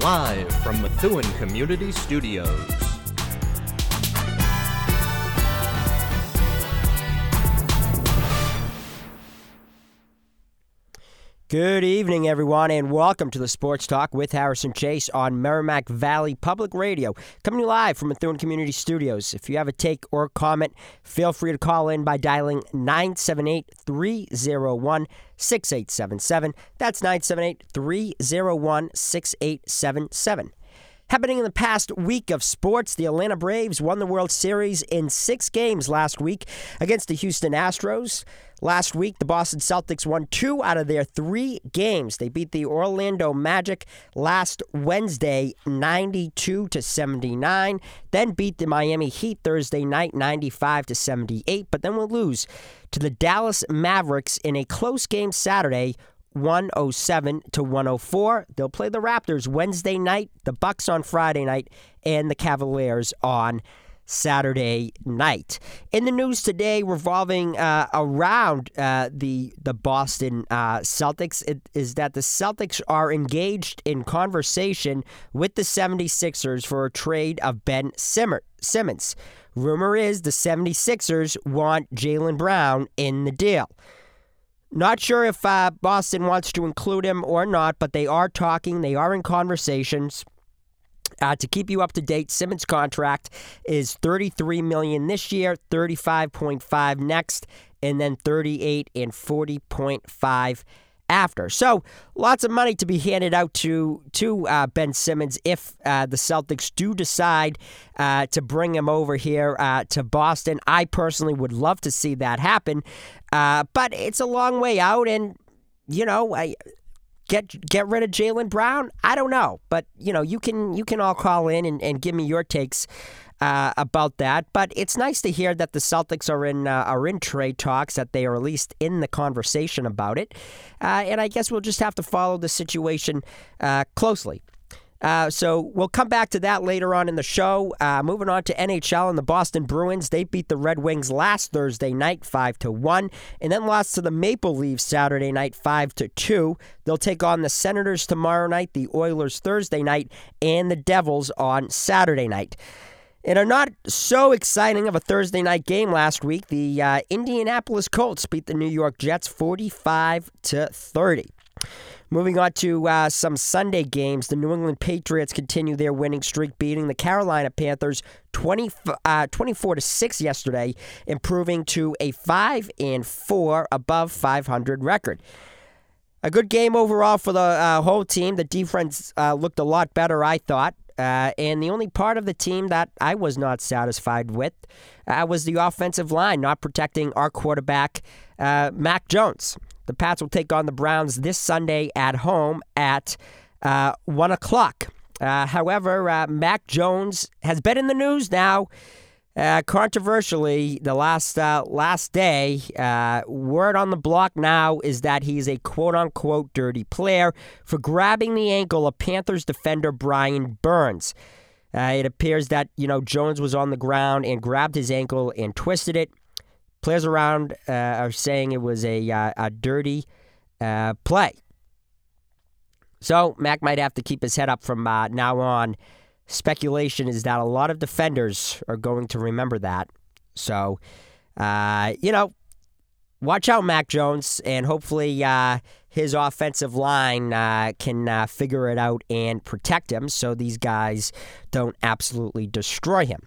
live from Methuen Community Studios. Good evening, everyone, and welcome to the Sports Talk with Harrison Chase on Merrimack Valley Public Radio, coming live from Methuen Community Studios. If you have a take or comment, feel free to call in by dialing 978 301 6877. That's 978 301 6877. Happening in the past week of sports, the Atlanta Braves won the World Series in six games last week against the Houston Astros. Last week, the Boston Celtics won two out of their three games. They beat the Orlando Magic last Wednesday, 92 to 79. Then beat the Miami Heat Thursday night, 95 to 78. But then will lose to the Dallas Mavericks in a close game Saturday, 107 to 104. They'll play the Raptors Wednesday night, the Bucks on Friday night, and the Cavaliers on Saturday night. In the news today, revolving uh, around uh, the the Boston uh, Celtics, is that the Celtics are engaged in conversation with the 76ers for a trade of Ben Simmer, Simmons. Rumor is the 76ers want Jaylen Brown in the deal. Not sure if uh, Boston wants to include him or not, but they are talking. They are in conversations. Uh, to keep you up to date, Simmons' contract is 33 million this year, 35.5 next, and then 38 and 40.5 after. So lots of money to be handed out to to uh, Ben Simmons if uh, the Celtics do decide uh, to bring him over here uh, to Boston. I personally would love to see that happen, uh, but it's a long way out, and you know I. Get get rid of Jaylen Brown? I don't know, but you know you can you can all call in and, and give me your takes uh, about that. But it's nice to hear that the Celtics are in uh, are in trade talks, that they are at least in the conversation about it. Uh, and I guess we'll just have to follow the situation uh, closely. Uh, so we'll come back to that later on in the show. Uh, moving on to NHL and the Boston Bruins, they beat the Red Wings last Thursday night, five to one, and then lost to the Maple Leafs Saturday night, five to two. They'll take on the Senators tomorrow night, the Oilers Thursday night, and the Devils on Saturday night. In a not so exciting of a Thursday night game last week, the uh, Indianapolis Colts beat the New York Jets 45 to 30. Moving on to uh, some Sunday games, the New England Patriots continue their winning streak, beating the Carolina Panthers 20, uh, 24 to six yesterday, improving to a five and four above 500 record. A good game overall for the uh, whole team. The defense uh, looked a lot better, I thought. Uh, and the only part of the team that I was not satisfied with uh, was the offensive line, not protecting our quarterback, uh, Mac Jones. The Pats will take on the Browns this Sunday at home at uh, 1 o'clock. Uh, however, uh, Mac Jones has been in the news now. Uh, controversially, the last uh, last day, uh, word on the block now is that he's a quote unquote dirty player for grabbing the ankle of Panthers defender Brian Burns. it appears that you know Jones was on the ground and grabbed his ankle and twisted it. Players around uh, are saying it was a, uh, a dirty uh, play. So Mac might have to keep his head up from uh, now on. Speculation is that a lot of defenders are going to remember that. So, uh, you know, watch out, Mac Jones, and hopefully uh, his offensive line can figure it out and protect him so these guys don't absolutely destroy him.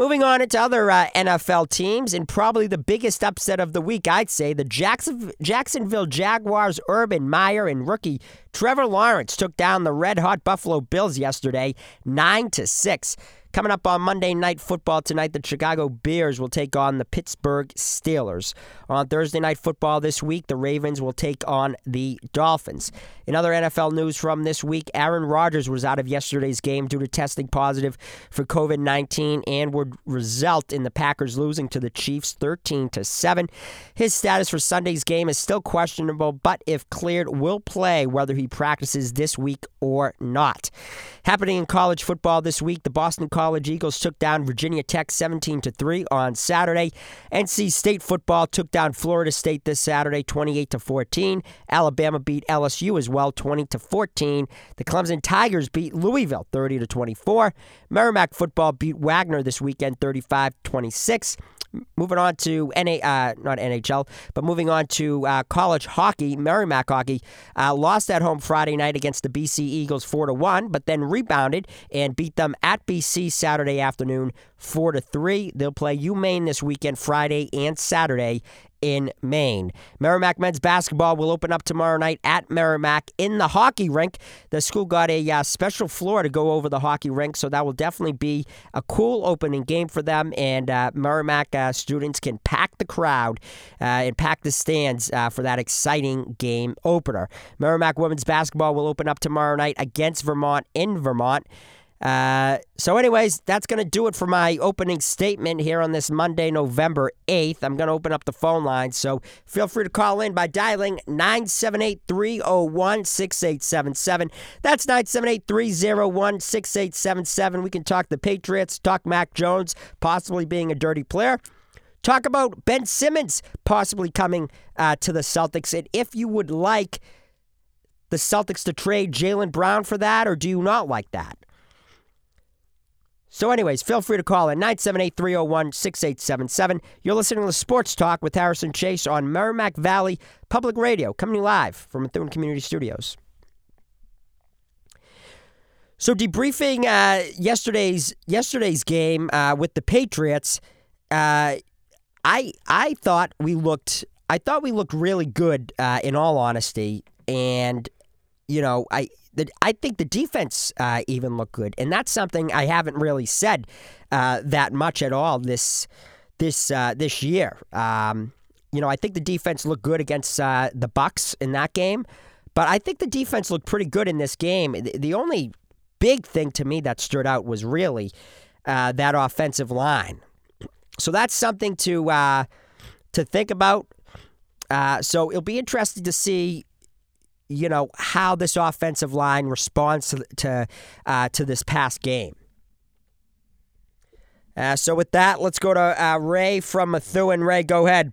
Moving on into other uh, NFL teams, and probably the biggest upset of the week, I'd say the Jackson- Jacksonville Jaguars' Urban Meyer and rookie Trevor Lawrence took down the red hot Buffalo Bills yesterday, nine to six. Coming up on Monday Night Football tonight, the Chicago Bears will take on the Pittsburgh Steelers. On Thursday Night Football this week, the Ravens will take on the Dolphins. In other NFL news from this week, Aaron Rodgers was out of yesterday's game due to testing positive for COVID 19 and would result in the Packers losing to the Chiefs 13 to 7. His status for Sunday's game is still questionable, but if cleared, will play whether he practices this week or not. Happening in college football this week, the Boston Eagles took down Virginia Tech 17 to 3 on Saturday. NC State football took down Florida State this Saturday 28 to 14. Alabama beat LSU as well 20 to 14. The Clemson Tigers beat Louisville 30 to 24. Merrimack football beat Wagner this weekend 35 26. Moving on to NA, uh, not NHL, but moving on to uh, college hockey, Merrimack hockey uh, lost at home Friday night against the BC Eagles four to one, but then rebounded and beat them at BC Saturday afternoon four to three. They'll play UMaine this weekend, Friday and Saturday in Maine. Merrimack men's basketball will open up tomorrow night at Merrimack in the hockey rink. The school got a uh, special floor to go over the hockey rink, so that will definitely be a cool opening game for them. And uh, Merrimack uh, students can pack the crowd uh, and pack the stands uh, for that exciting game opener. Merrimack women's basketball will open up tomorrow night against Vermont in Vermont. Uh, so, anyways, that's going to do it for my opening statement here on this Monday, November 8th. I'm going to open up the phone line, so feel free to call in by dialing 978 301 6877. That's 978 301 6877. We can talk the Patriots, talk Mac Jones possibly being a dirty player. Talk about Ben Simmons possibly coming uh, to the Celtics, and if you would like the Celtics to trade Jaylen Brown for that, or do you not like that? So, anyways, feel free to call in 978 301 6877. You're listening to Sports Talk with Harrison Chase on Merrimack Valley Public Radio, coming you live from Methuen Community Studios. So, debriefing uh, yesterday's yesterday's game uh, with the Patriots, uh, I I thought we looked I thought we looked really good. Uh, in all honesty, and you know I the, I think the defense uh, even looked good, and that's something I haven't really said uh, that much at all this this uh, this year. Um, you know, I think the defense looked good against uh, the Bucks in that game, but I think the defense looked pretty good in this game. The, the only big thing to me that stood out was really uh, that offensive line. So that's something to uh, to think about. so it'll be interesting to see you know how this offensive line responds to to, uh, to this past game. Uh, so with that, let's go to uh, Ray from Methuen. Ray, go ahead.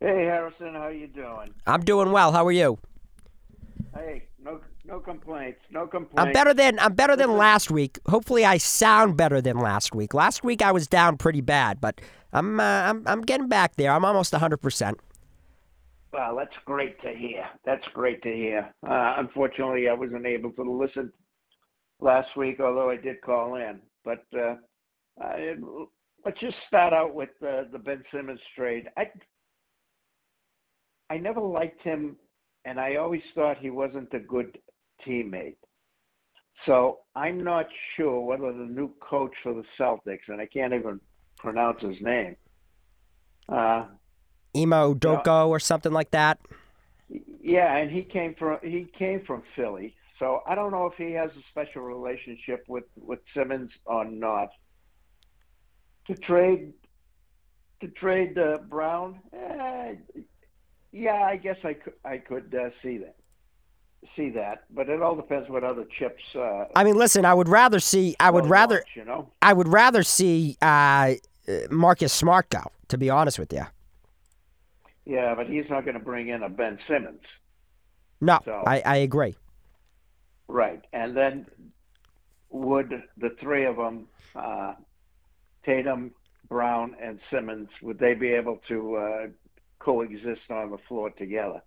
Hey Harrison, how you doing? I'm doing well. How are you? Hey, no no complaints. No complaints. I'm better than I'm better than last week. Hopefully, I sound better than last week. Last week I was down pretty bad, but I'm uh, I'm I'm getting back there. I'm almost 100 percent. Well, that's great to hear. That's great to hear. Uh, unfortunately, I wasn't able to listen last week, although I did call in. But uh, I, let's just start out with uh, the Ben Simmons trade. I I never liked him, and I always thought he wasn't a good teammate. So I'm not sure whether the new coach for the Celtics, and I can't even pronounce his name, uh, Imo Doko or something like that. Yeah, and he came from he came from Philly, so I don't know if he has a special relationship with with Simmons or not. To trade to trade uh, Brown, eh, yeah, I guess I could I could uh, see that see that, but it all depends what other chips. Uh, I mean, listen, I would rather see I would rather launch, you know I would rather see uh, Marcus Smart go. To be honest with you. Yeah, but he's not going to bring in a Ben Simmons. No, so, I, I agree. Right, and then would the three of them, uh, Tatum, Brown, and Simmons, would they be able to uh, coexist on the floor together?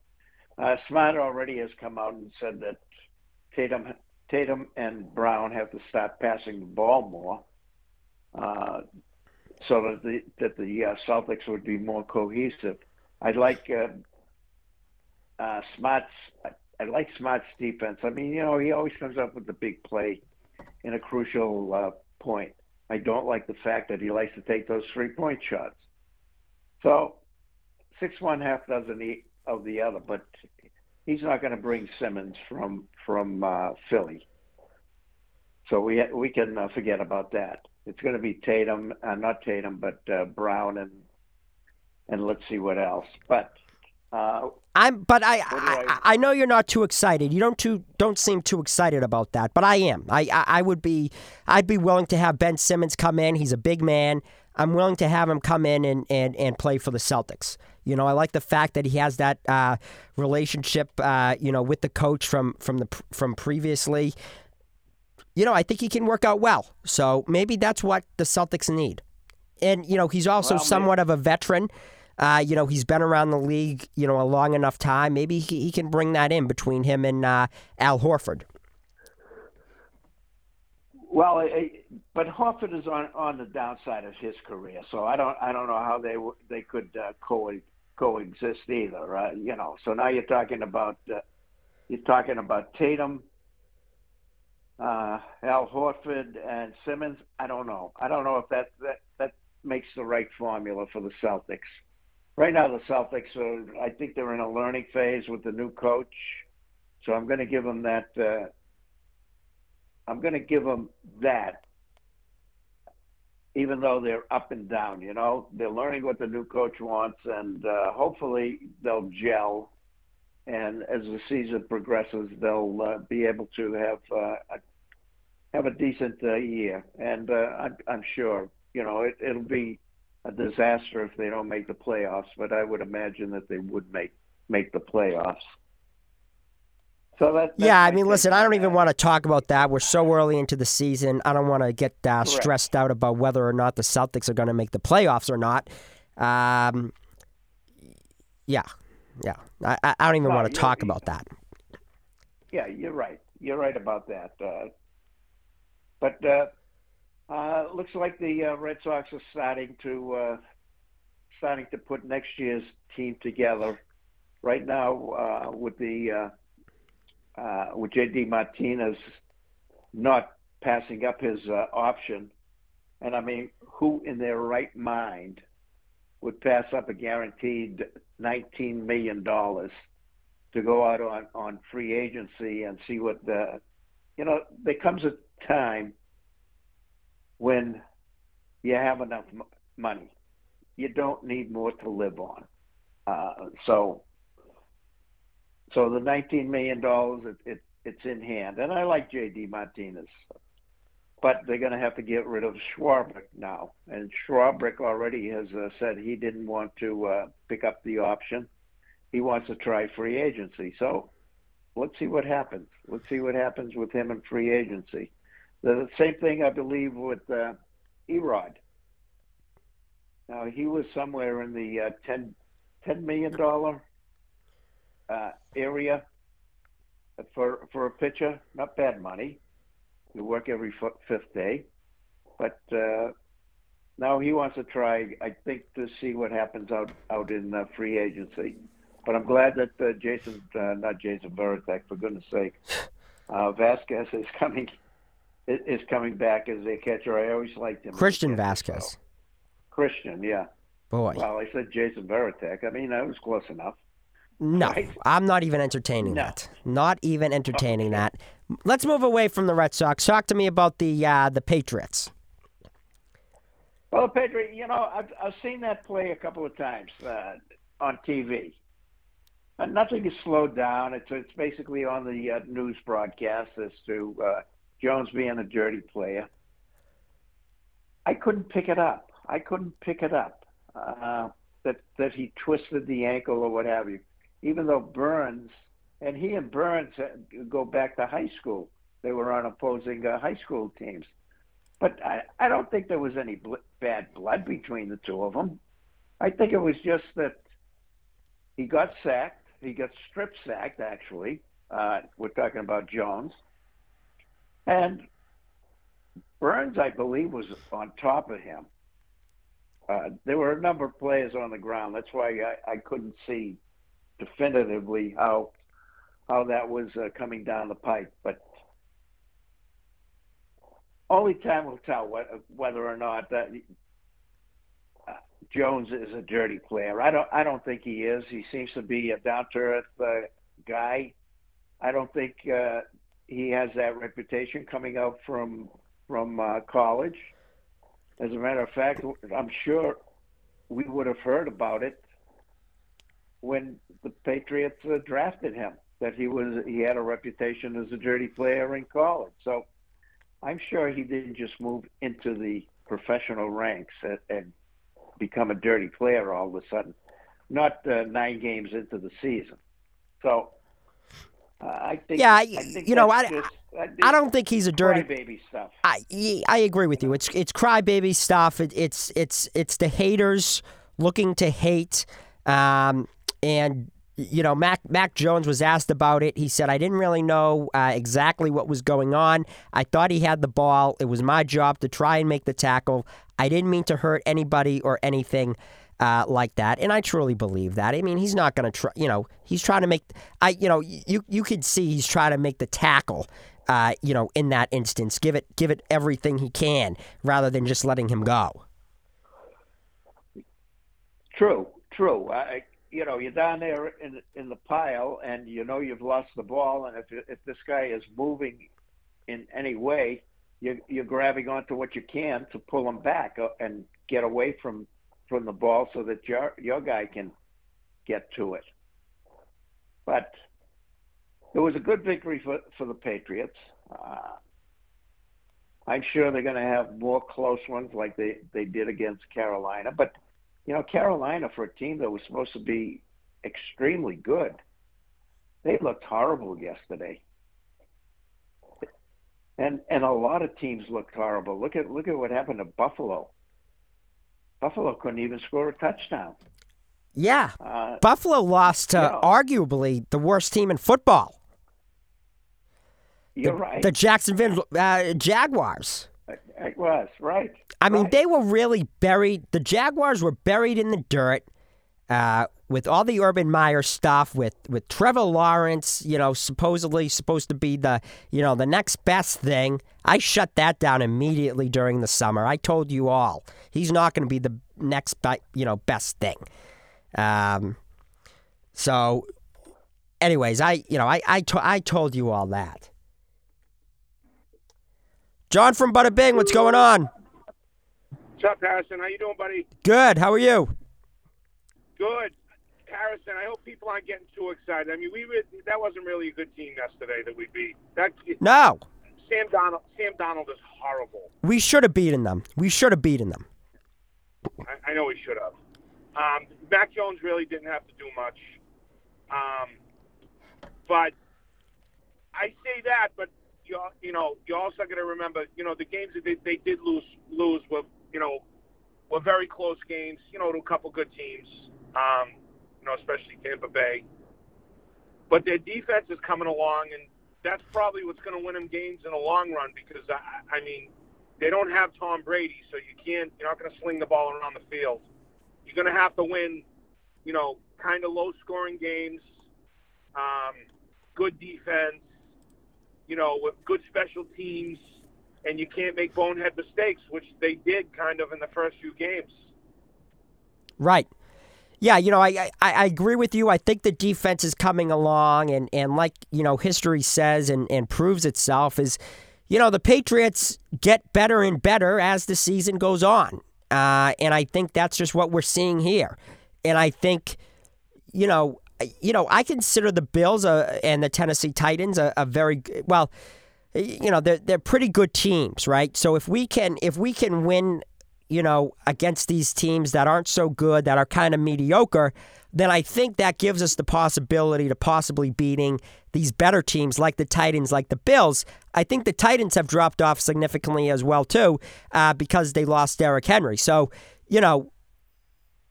Uh, Smart already has come out and said that Tatum, Tatum and Brown have to start passing the ball more, uh, so that the that the uh, Celtics would be more cohesive. I like uh, uh, Smart's. I like Smart's defense. I mean, you know, he always comes up with the big play in a crucial uh, point. I don't like the fact that he likes to take those three point shots. So, six one half dozen of the other, but he's not going to bring Simmons from from uh, Philly. So we we can uh, forget about that. It's going to be Tatum, uh, not Tatum, but uh, Brown and and let's see what else. But Uh, I'm, but I, I, I- I know you're not too excited. You don't too don't seem too excited about that, but I am. I, I, I would be, I'd be willing to have Ben Simmons come in. He's a big man. I'm willing to have him come in and, and, and play for the Celtics. You know, I like the fact that he has that uh, relationship, uh, you know, with the coach from from the from previously. You know, I think he can work out well. So maybe that's what the Celtics need. And you know, he's also Well, somewhat of a veteran. Uh, you know, he's been around the league, you know, a long enough time. Maybe he, he can bring that in between him and uh, Al Horford. Well, but Horford is on on the downside of his career, so I don't I don't know how they they could uh, co coexist either. You know, so now you're talking about uh, you're talking about Tatum, uh, Al Horford, and Simmons. I don't know. I don't know if that that that makes the right formula for the Celtics. Right now, the Celtics are. I think they're in a learning phase with the new coach, so I'm going to give them that. Uh, I'm going to give them that, even though they're up and down. You know, they're learning what the new coach wants, and uh, hopefully they'll gel. And as the season progresses, they'll uh, be able to have uh, a, have a decent uh, year. And uh, I'm, I'm sure, you know, it, it'll be a disaster if they don't make the playoffs. But I would imagine that they would make make the playoffs. So that, that's yeah, I mean, listen, I don't even want to talk about that. We're so early into the season. I don't want to get uh, stressed out about whether or not the Celtics are going to make the playoffs or not. Um, yeah, yeah. I, I I don't even No, want to talk about that. Yeah, you're right. You're right about that. Uh, but uh, uh, looks like the uh, Red Sox are starting to uh, starting to put next year's team together. Right now, uh, with the uh, uh, with JD Martinez not passing up his option, and I mean, who in their right mind would pass up a guaranteed 19 million dollars to go out on, on free agency and see what the you know there comes a time when you have enough m- money you don't need more to live on uh, so so the 19 million dollars it, it it's in hand and I like JD Martinez but they're going to have to get rid of Schwarber now and Schwarber already has uh, said he didn't want to uh, pick up the option he wants to try free agency. So let's see what happens. Let's see what happens with him in free agency. The same thing, I believe, with uh, Erod. Now he was somewhere in the uh, 10, $10 million uh, area for for a pitcher. Not bad money. You work every f- fifth day, but uh, now he wants to try. I think to see what happens out out in uh, free agency. But I'm glad that uh, Jason, uh, not Jason Veritek, for goodness sake, uh, Vasquez is coming is coming back as a catcher. I always liked him. Christian Vasquez. so- Christian, yeah. Boy, Well, I said Jason Varitek. I mean, that was close enough. no, right. I'm not even entertaining No. that. Not even entertaining that. Let's move away from the Red Sox. Talk to me about the uh, the Patriots. Well, Pedro, you know, I've I've seen that play a couple of times uh, on TV. Uh, nothing is slowed down. It's it's basically on the uh, news broadcast as to uh, Jones being a dirty player. I couldn't pick it up. I couldn't pick it up uh, that that he twisted the ankle or what have you. Even though Burns and he and Burns go back to high school, they were on opposing uh, high school teams. But I, I don't think there was any bl- bad blood between the two of them. I think it was just that he got sacked. He got strip sacked, actually. Uh, we're talking about Jones. And Burns, I believe, was on top of him. Uh, there were a number of players on the ground. That's why I, I couldn't see definitively how how that was uh, coming down the pipe. But only time will tell what, whether or not that uh, Jones is a dirty player. I don't. I don't think he is. He seems to be a down to earth uh, guy. I don't think uh, he has that reputation coming out from from uh, college. As a matter of fact, I'm sure we would have heard about it when the Patriots uh, drafted him that he was he had a reputation as a dirty player in college. So I'm sure he didn't just move into the professional ranks and, and become a dirty player all of a sudden. Not uh, nine games into the season. So I think. Yeah, I think you know, I, just, I, I don't think he's a dirty baby stuff. I I agree with you. It's it's crybaby stuff. It, it's it's it's the haters looking to hate. Um, and you know, Mac Mac Jones was asked about it. He said, "I didn't really know uh, exactly what was going on. I thought he had the ball. It was my job to try and make the tackle. I didn't mean to hurt anybody or anything." Uh, like that, and I truly believe that. I mean, he's not going to try. You know, he's trying to make. I, you know, you you could see he's trying to make the tackle. Uh, you know, in that instance, give it give it everything he can, rather than just letting him go. True, true. I, you know, you're down there in in the pile, and you know you've lost the ball, and if if this guy is moving in any way, you're you're grabbing onto what you can to pull him back uh, and get away from from the ball so that your your guy can get to it. But it was a good victory for for the Patriots. Uh, I'm sure they're going to have more close ones like they they did against Carolina. But you know, Carolina for a team that was supposed to be extremely good, they looked horrible yesterday. And and a lot of teams looked horrible. Look at look at what happened to Buffalo. Buffalo couldn't even score a touchdown. Yeah. Uh, Buffalo lost to arguably the worst team in football. You're the, right. The Jacksonville uh, Jaguars. It was, right. I mean, right. they were really buried. The Jaguars were buried in the dirt uh, with all the Urban Meyer stuff, with, with Trevor Lawrence, you know, supposedly supposed to be the, you know, the next best thing. I shut that down immediately during the summer. I told you all. He's not going to be the next, you know, best thing. Um, so, anyways, I, you know, I, I, to, I told you all that. John from Bada Bing, what's going on? What's up, Harrison? How you doing, buddy? Good. How are you? Good. Harrison, I hope people aren't getting too excited. I mean, we that wasn't really a good team yesterday that we beat. That no. Sam Donald. Sam Darnold is horrible. We should have beaten them. We should have beaten them. I, I know we should have. Um, Mac Jones really didn't have to do much. Um, but I say that, but you you know you also got to remember you know the games that they, they did lose lose were you know were very close games. You know to a couple good teams. Um, you know especially Tampa Bay. But their defense is coming along, and that's probably what's going to win them games in the long run. Because I, I mean, they don't have Tom Brady, so you can't. You're not going to sling the ball around the field. You're going to have to win. You know, kind of low scoring games. Um, good defense you know, with good special teams, and you can't make bonehead mistakes, which they did kind of in the first few games. Right. Yeah, you know, I, I, I agree with you. I think the defense is coming along, and, and like, you know, history says and, and proves itself is, you know, the Patriots get better and better as the season goes on. Uh, and I think that's just what we're seeing here. And I think, you know, you know, I consider the Bills uh, and the Tennessee Titans a, a, very well. You know, they're they're pretty good teams, right? So if we can if we can win, you know, against these teams that aren't so good, that are kind of mediocre, then I think that gives us the possibility to possibly beating these better teams like the Titans, like the Bills. I think the Titans have dropped off significantly as well too, uh, because they lost Derrick Henry. So you know,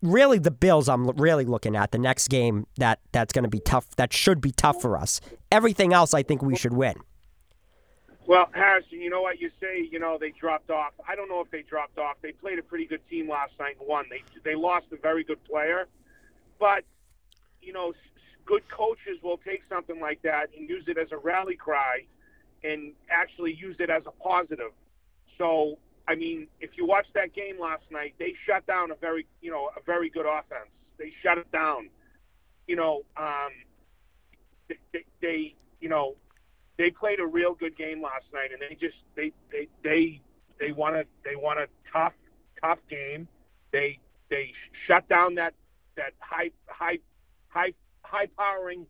really the Bills I'm really looking at the next game that that's going to be tough that should be tough for us. Everything else I think we should win. Well, Harrison, you know what you say, you know, they dropped off. I don't know if they dropped off. They played a pretty good team last night and won. They they lost a very good player. But you know, good coaches will take something like that and use it as a rally cry and actually use it as a positive. So I mean, if you watch that game last night, they shut down a very, you know, a very good offense. They shut it down. You know, um, they, they, they you know, they played a real good game last night, and they just they they they they won a they won a tough tough game. They they shut down that that high high high high powering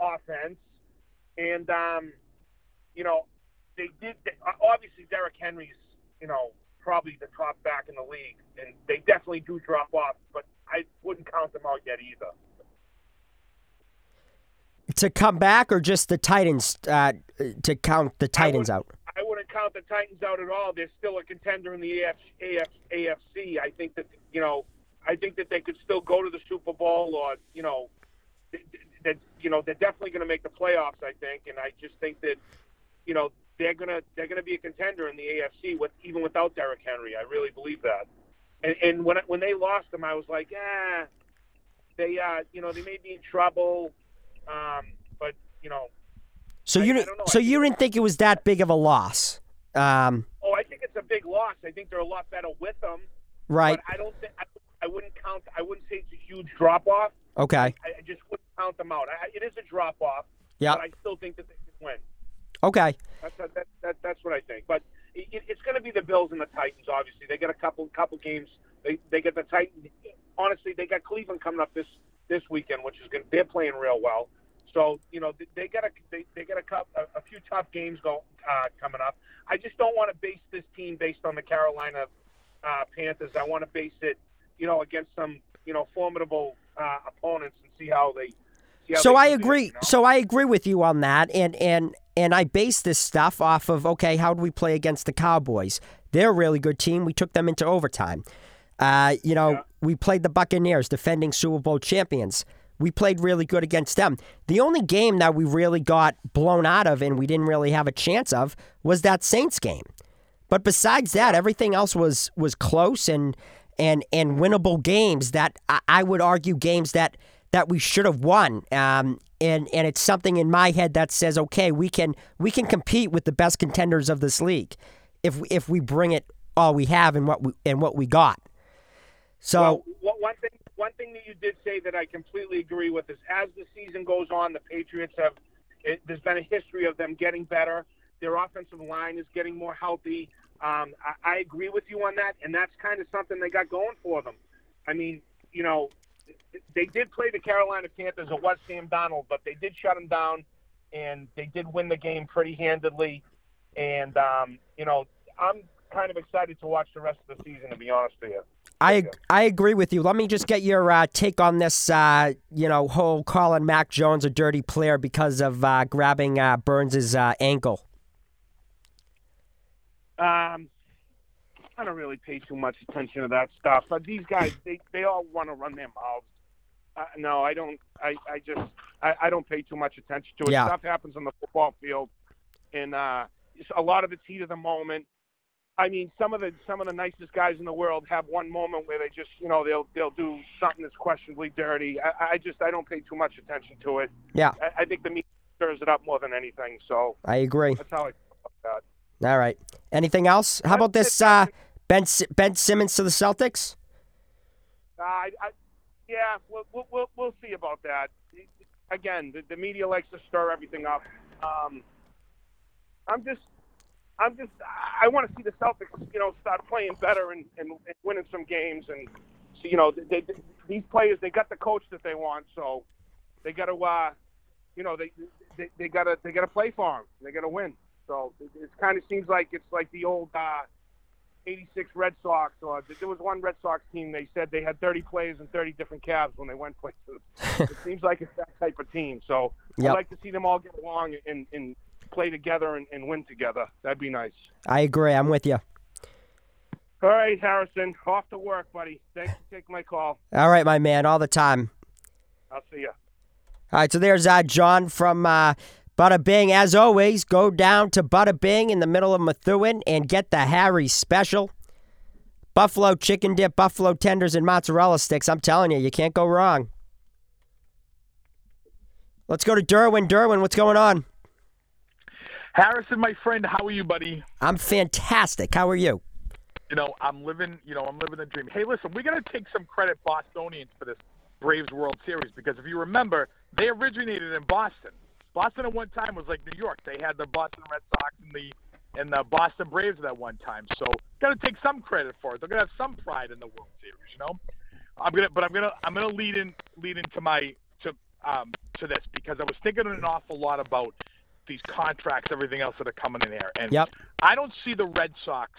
offense, and um, you know they did. They, obviously, Derrick Henry's you know probably the top back in the league, and they definitely do drop off, but I wouldn't count them out yet either. To come back, or just the Titans uh, to count the Titans out? I wouldn't count the Titans out at all. They're still a contender in the AF, AF, AFC. I think that you know, I think that they could still go to the Super Bowl, or you know, that you know they're definitely going to make the playoffs. I think, and I just think that you know they're gonna they're gonna be a contender in the AFC with even without Derrick Henry. I really believe that. And, and when when they lost him, I was like, ah, they uh, you know they may be in trouble, um, but you know. So I- you didn't, so you didn't think it was that big of a loss, um, Oh, I think it's a big loss. I think they're a lot better with them. right? But I don't think I, I wouldn't count. I wouldn't say it's a huge drop off. Okay. I, I just wouldn't count them out. I, it is a drop off. Yeah. But I still think that they can win. Okay. That's that, that, that, that's what I think. But it, it- it's going to be the Bills and the Titans. Obviously, they got a couple couple games. They they get the Titans. Honestly, they got Cleveland coming up this this weekend, which is going. They're playing real well. So you know they, they got a they, they got a, cup, a, a few tough games go uh, coming up. I just don't want to base this team based on the Carolina uh, Panthers. I want to base it, you know, against some you know formidable uh, opponents and see how they. See how So they I agree. you know? So I agree with you on that, and and and I base this stuff off of okay, how do we play against the Cowboys? They're a really good team. We took them into overtime. Uh, you know, Yeah. we played the Buccaneers, defending Super Bowl champions. We played really good against them. The only game that we really got blown out of and we didn't really have a chance of was that Saints game. But besides that, everything else was was close and and and winnable games that I, I would argue games that that we should have won. Um, and and it's something in my head that says, okay, we can we can compete with the best contenders of this league if if we bring it all we have and what we and what we got. So Well, one- thing, one thing that you did say that I completely agree with is as the season goes on, the Patriots have. It, there's been a history of them getting better. Their offensive line is getting more healthy. Um, I, I agree with you on that, and that's kind of something they got going for them. I mean, you know, they did play the Carolina Panthers. It was Sam Donald, but they did shut them down, and they did win the game pretty handedly. And um, you know, I'm kind of excited to watch the rest of the season. To be honest with you. I I agree with you. Let me just get your uh, take on this. Uh, you know, whole calling Mac Jones a dirty player because of uh, grabbing uh, Burns's uh, ankle. Um, I don't really pay too much attention to that stuff. But these guys, they, they all want to run their mouths. Uh, no, I don't. I, I just I, I don't pay too much attention to it. Yeah. Stuff happens on the football field, and uh, a lot of it's heat of the moment. I mean, some of the some of the nicest guys in the world have one moment where they just you know they'll they'll do something that's questionably dirty. I, I just I don't pay too much attention to it. Yeah, I, I think the media stirs it up more than anything. So I agree. that's how I feel about that. All right. Anything else? How about this uh, Ben Ben Simmons to the Celtics? Uh, I, I, yeah, we'll, we'll, we'll, we'll see about that. Again, the, the media likes to stir everything up. Um, I'm just, I'm just, I want to see the Celtics, you know, start playing better and, and, and winning some games. And so, you know, they, they, these players, they got the coach that they want, so they got to, uh, you know, they, they, they got to, they got to play for him. They got to win. So it, it kind of seems like it's like the old. Uh, 86 Red Sox, or there was one Red Sox team. They said they had 30 players and 30 different cabs when they went places. it seems like it's that type of team. So Yep. I'd like to see them all get along and, and play together and, and win together. That'd be nice. I agree. I'm with you. All right, Harrison, off to work, buddy. Thanks for taking my call. All right, my man, all the time. I'll see you. All right, so there's uh, John from uh, Bada Bing. As always, go down to Bada Bing in the middle of Methuen and get the Harry special. Buffalo chicken dip, buffalo tenders, and mozzarella sticks. I'm telling you, you can't go wrong. Let's go to Derwin. Derwin, what's going on? Harrison, my friend, how are you, buddy? I'm fantastic. How are you? You know, I'm living, you know, I'm living the dream. Hey, listen, we got to take some credit Bostonians for this Braves World Series because if you remember, they originated in Boston. Boston at one time was like New York. They had the Boston Red Sox and the and the Boston Braves at that one time. So got to take some credit for it. They're gonna have some pride in the World Series, you know. I'm gonna, but I'm gonna, I'm gonna lead in, lead into my to um, to this because I was thinking an awful lot about these contracts, everything else that are coming in here, and Yep. I don't see the Red Sox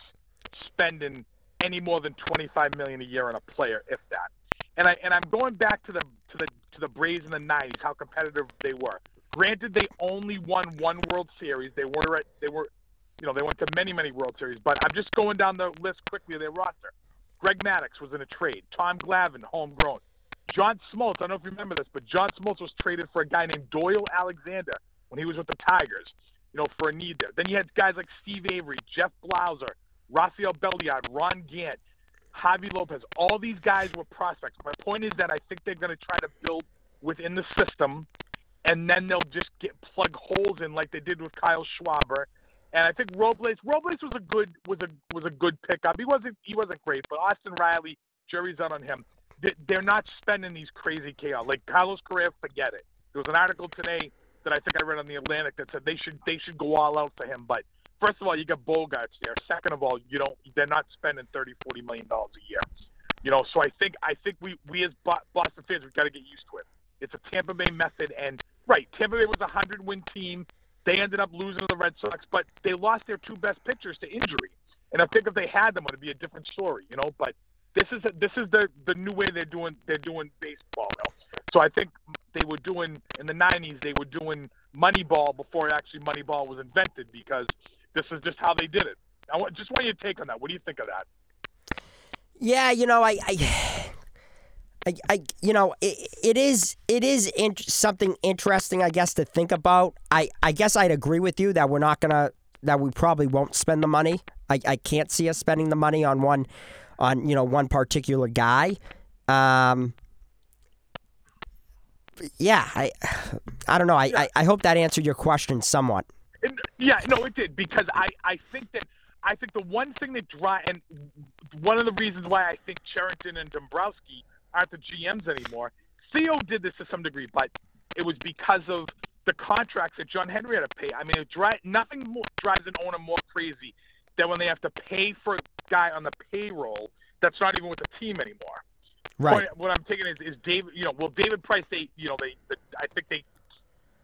spending any more than 25 million a year on a player, if that. And I and I'm going back to the to the to the Braves in the 90s, how competitive they were. Granted, they only won one World Series. They were at, they were, you know, they went to many many World Series. But I'm just going down the list quickly of their roster. Greg Maddux was in a trade. Tom Glavine, homegrown. John Smoltz, I don't know if you remember this, but John Smoltz was traded for a guy named Doyle Alexander when he was with the Tigers, you know, for a need there. Then you had guys like Steve Avery, Jeff Blauser, Rafael Belliard, Ron Gant, Javi Lopez. All these guys were prospects. My point is that I think they're going to try to build within the system, and then they'll just get plug holes in like they did with Kyle Schwarber. And I think Robles Robles was a good was a was a good pickup. He wasn't he wasn't great, but Austin Riley, jury's out on him. They- They're not spending these crazy chaos like Carlos Correa. Forget it. There was an article today that I think I read on the Atlantic that said they should they should go all out for him. But first of all, you got Bogaerts there. Second of all, you don't they're not spending thirty forty million dollars a year. You know, so I think I think we we as Boston fans we've got to get used to it. It's a Tampa Bay method, and right, Tampa Bay was a hundred win team. They ended up losing to the Red Sox, but they lost their two best pitchers to injury. And I think if they had them, it would be a different story. You know, but this is a, this is the the new way they're doing they're doing baseball now. So I think they were doing in the '90s they were doing Moneyball before actually Moneyball was invented because this is just how they did it. I want, just want your take on that. What do you think of that? Yeah, you know, I, I, I, I you know, it, it is, it is in, something interesting, I guess, to think about. I, I guess I'd agree with you that we're not gonna, that we probably won't spend the money. I, I can't see us spending the money on one, on you know, one particular guy. Um, yeah, I, I don't know. I, I, I hope that answered your question somewhat. Yeah, no, it did because I, I think that I think the one thing that drive and one of the reasons why I think Cherington and Dombrowski aren't the GMs anymore. Theo did this to some degree, but it was because of the contracts that John Henry had to pay. I mean, it dri- nothing more drives an owner more crazy than when they have to pay for a guy on the payroll that's not even with the team anymore. Right. What, what I'm taking is, is David. You know, well, David Price. They, you know, they. The, I think they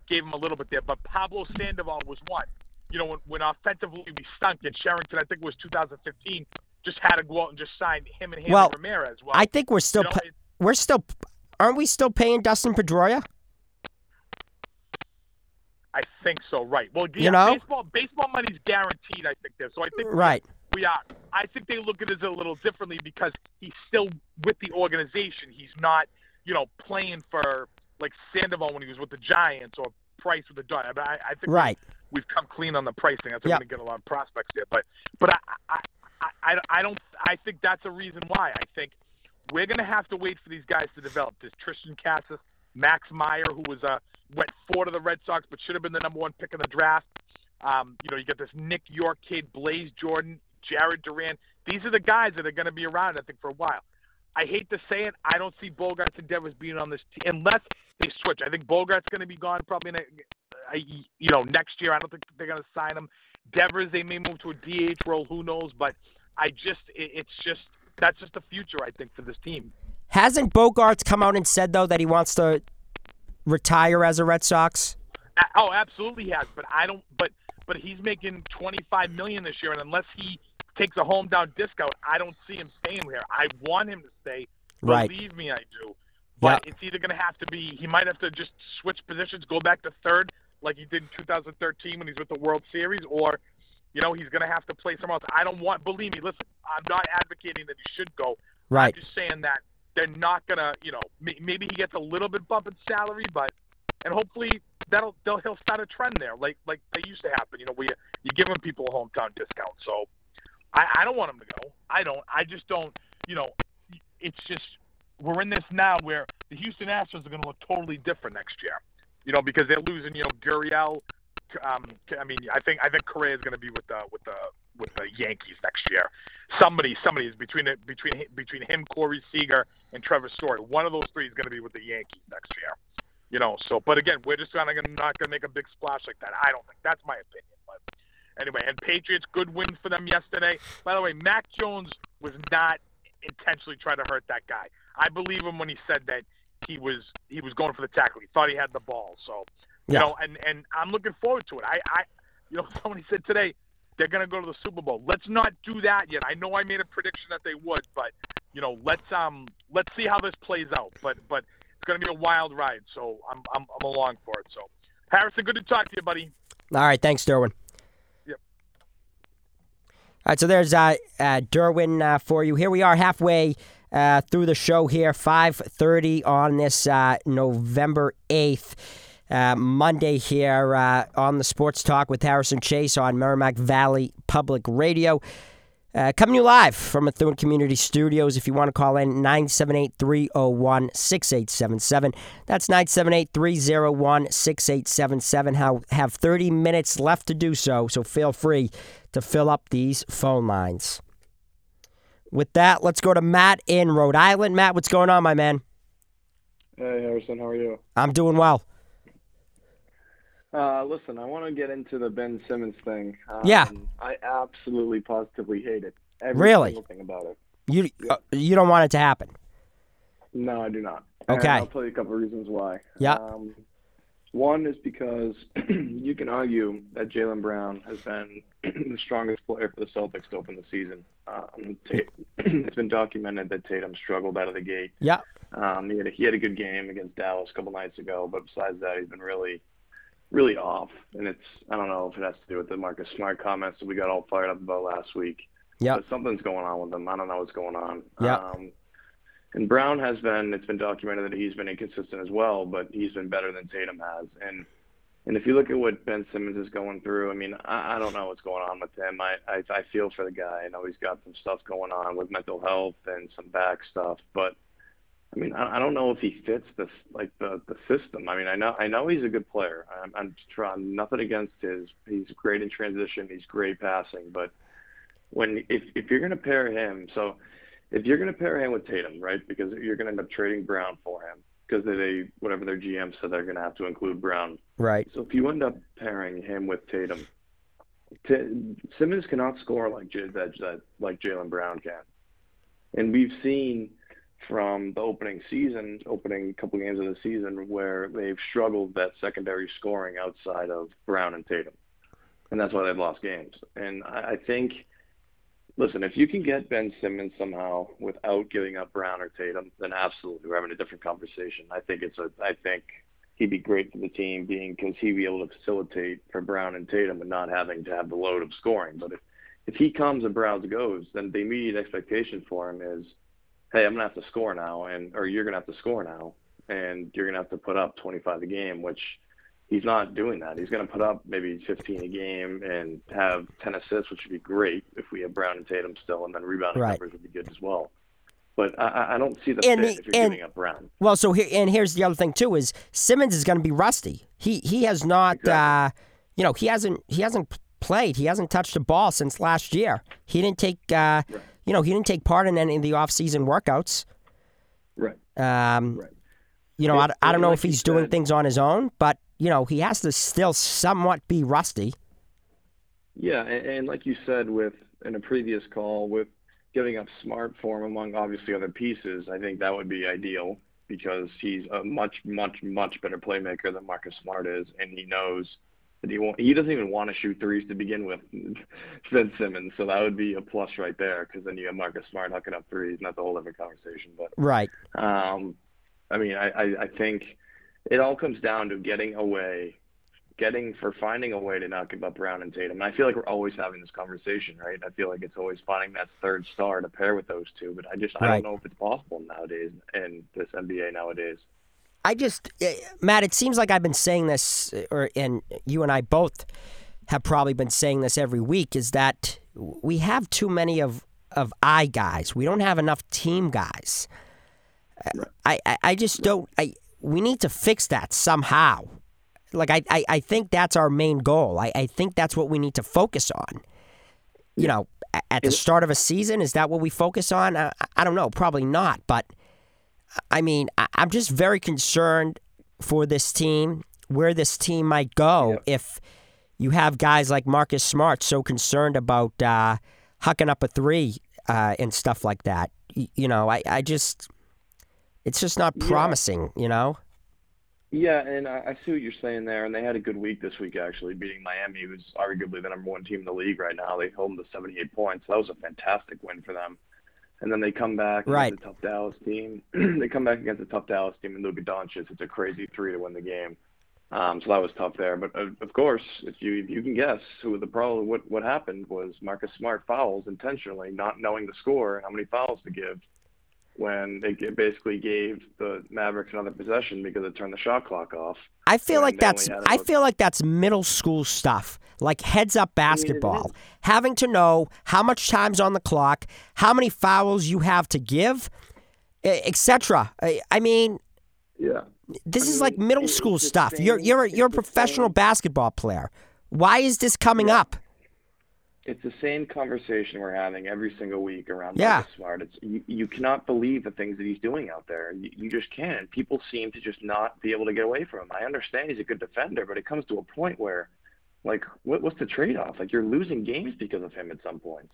gave him a little bit there, but Pablo Sandoval was one. You know, when, when offensively we stunk, and Cherington, I think it was 2015, just had to go out and just sign him and Hanley Well, Ramirez. Well, I think we're still, you know, we're still, aren't we still paying Dustin Pedroia? I think so. Right. Well, yeah, You know? baseball baseball money's guaranteed. I think there. So I think Right. We are. I think they look at it a little differently because he's still with the organization. He's not, you know, playing for like Sandoval when he was with the Giants or Price with the Giants. But I, I think Right. we've come clean on the pricing. That's we're going to get a lot of prospects there. But but I, I I I I don't. I think that's a reason why. I think we're going to have to wait for these guys to develop. There's Triston Casas, Max Meyer, who was uh went four to the Red Sox, but should have been the number one pick in the draft. Um, you know, you got this Nick Yorke kid, Blaze Jordan, Jarren Duran. These are the guys that are going to be around, I think, for a while. I hate to say it, I don't see Bogaerts and Devers being on this team unless they switch. I think Bogart's going to be gone probably in a, a, you know next year. I don't think they're going to sign him. Devers, they may move to a DH role. Who knows? But I just, it, it's just that's just the future. I think for this team. Hasn't Bogaerts come out and said though that he wants to retire as a Red Sox? Oh, absolutely he has, but I don't. But but he's making twenty five million this year, and unless he takes a home down discount, I don't see him staying here. I want him to stay. Right. Believe me, I do. But it's either going to have to be. He might have to just switch positions, go back to third, like he did in 2013 when he's with the World Series, or you know he's going to have to play somewhere else. I don't want. Believe me, listen. I'm not advocating that he should go. Right. I'm just saying that they're not gonna, you know, maybe he gets a little bit bump in salary, but and hopefully that'll they'll he'll start a trend there, like like they used to happen. You know, where you, you giving people a hometown discount. So I, I don't want him to go. I don't. I just don't. You know, it's just we're in this now where the Houston Astros are going to look totally different next year. You know, because they're losing. You know, Gurriel. Um, I mean, I think I think Correa is going to be with the with the with the Yankees next year. Somebody, somebody is between between between him, Corey Seager, and Trevor Story. One of those three is going to be with the Yankees next year. You know, so but again, we're just not going to make a big splash like that. I don't think that's my opinion. Anyway, and Patriots, good win for them yesterday. By the way, Mac Jones was not intentionally trying to hurt that guy. I believe him when he said that he was he was going for the tackle. He thought he had the ball. So you Yeah. know, and and I'm looking forward to it. I I you know somebody said today they're going to go to the Super Bowl. Let's not do that yet. I know I made a prediction that they would, but you know, let's um let's see how this plays out. But but it's going to be a wild ride. So I'm I'm I'm along for it. So Harrison, good to talk to you, buddy. All right, thanks, Derwin. All right, so there's uh, uh, Derwin uh, for you. Here we are halfway uh, through the show here, 5.30 on this uh, November 8th. Uh, Monday here uh, on the Sports Talk with Harrison Chase on Merrimack Valley Public Radio. Uh, coming to you live from Methuen Community Studios. If you want to call in, 978 301 6877. That's 978 301 6877. Have 30 minutes left to do so, so feel free to fill up these phone lines. With that, let's go to Matt in Rhode Island. Matt, what's going on, my man? Hey Harrison, how are you? I'm doing well. Uh, listen, I want to get into the Ben Simmons thing. Um, Yeah. I absolutely, positively hate it. Every Really? single thing about it. You uh, you don't want it to happen. No, I do not. And Okay. I'll tell you a couple of reasons why. Yeah. Um, one is because you can argue that Jaylen Brown has been the strongest player for the Celtics to open the season. Um, it's been documented that Tatum struggled out of the gate. Yeah. Um, he had a, he had a good game against Dallas a couple nights ago, but besides that, he's been really, really off. And it's I don't know if it has to do with the Marcus Smart comments that we got all fired up about last week. Yeah. But something's going on with him. I don't know what's going on. Yeah. Um, and Brown has been. It's been documented that he's been inconsistent as well, but he's been better than Tatum has. And and if you look at what Ben Simmons is going through, I mean, I, I don't know what's going on with him. I, I I feel for the guy. I know he's got some stuff going on with mental health and some back stuff, but I mean, I, I don't know if he fits this like the the system. I mean, I know I know he's a good player. I'm, I'm trying nothing against his. He's great in transition. He's great passing, but when if if you're going to pair him, so if you're going to pair him with Tatum, right? Because you're going to end up trading Brown for him because they whatever their GM said they're going to have to include Brown. Right. So if you end up pairing him with Tatum, T- Simmons cannot score like J- that, that like Jaylen Brown can, and we've seen from the opening season, opening couple games of the season, where they've struggled that secondary scoring outside of Brown and Tatum, and that's why they've lost games. And I, I think, listen, if you can get Ben Simmons somehow without giving up Brown or Tatum, then absolutely we're having a different conversation. I think it's a, I think he'd be great for the team, being because he'd be able to facilitate for Brown and Tatum and not having to have the load of scoring. But if if he comes and Brown goes, then the immediate expectation for him is, hey, I'm gonna have to score now, and or you're gonna have to score now, and you're gonna have to put up 25 a game, which he's not doing that. He's gonna put up maybe 15 a game and have 10 assists, which would be great if we have Brown and Tatum still, and then rebounding Right. numbers would be good as well. But I- I, don't see the And fit the- if you're and- giving up Brown. Well, so here and here's the other thing too is Simmons is going to be rusty. He he has not, uh, you know, he hasn't he hasn't played. He hasn't touched a ball since last year. He didn't take, uh, you know, he didn't take part in any of the off-season workouts. Right. Um, Right. You know, I, I don't know like if he's doing said- things on his own, but you know, he has to still somewhat be rusty. Yeah, and, and like you said with in a previous call with giving up smart for him among obviously other pieces, I think that would be ideal because he's a much, much, much better playmaker than Marcus Smart is, and he knows that he won't. He doesn't even want to shoot threes to begin with, Ben Simmons. So that would be a plus right there because then you have Marcus Smart hooking up threes, and that's a whole different conversation. But Right. um, I mean, I, I, I think it all comes down to getting away, getting for finding a way to not give up Brown and Tatum. And I feel like we're always having this conversation, right? I feel like it's always finding that third star to pair with those two, but I just I don't know if it's possible nowadays in this NBA nowadays. I just, uh, Matt, it seems like I've been saying this, uh, or and you and I both have probably been saying this every week, is that we have too many of of I guys. We don't have enough team guys. I, I, I just don't. I we need to fix that somehow. Like I, I, I think that's our main goal. I, I think that's what we need to focus on. You know, at the start of a season, is that what we focus on? I, I don't know. Probably not. But I mean, I, I'm just very concerned for this team, where this team might go if you have guys like Marcus Smart so concerned about uh, hucking up a three uh, and stuff like that. You know, I, I just. It's just not Yeah. promising, you know. Yeah, and I, I see what you're saying there. And they had a good week this week, actually, beating Miami, who's arguably the number one team in the league right now. They held them to 78 points. That was a fantastic win for them. And then they come back Right. against a tough Dallas team. they come back against a tough Dallas team, and Luka Doncic. It's a crazy three to win the game. Um, so that was tough there. But uh, of course, if you if you can guess who the problem, what what happened was Marcus Smart fouls intentionally, not knowing the score and how many fouls to give, when they g- basically gave the Mavericks another possession because it turned the shot clock off. I feel like that's I feel like that's middle school stuff, like heads up it basketball, is. having to know how much time's on the clock, how many fouls you have to give, etc. I, I mean, Yeah. this I is like middle school stuff. you're you're a, you're a professional basketball player. Why is this coming Yeah. up? It's the same conversation we're having every single week around Yeah. Marcus Smart. It's you, you cannot believe the things that he's doing out there. You, you just can't. People seem to just not be able to get away from him. I understand he's a good defender, but it comes to a point where, like, what, what's the trade-off? Like, you're losing games because of him at some points.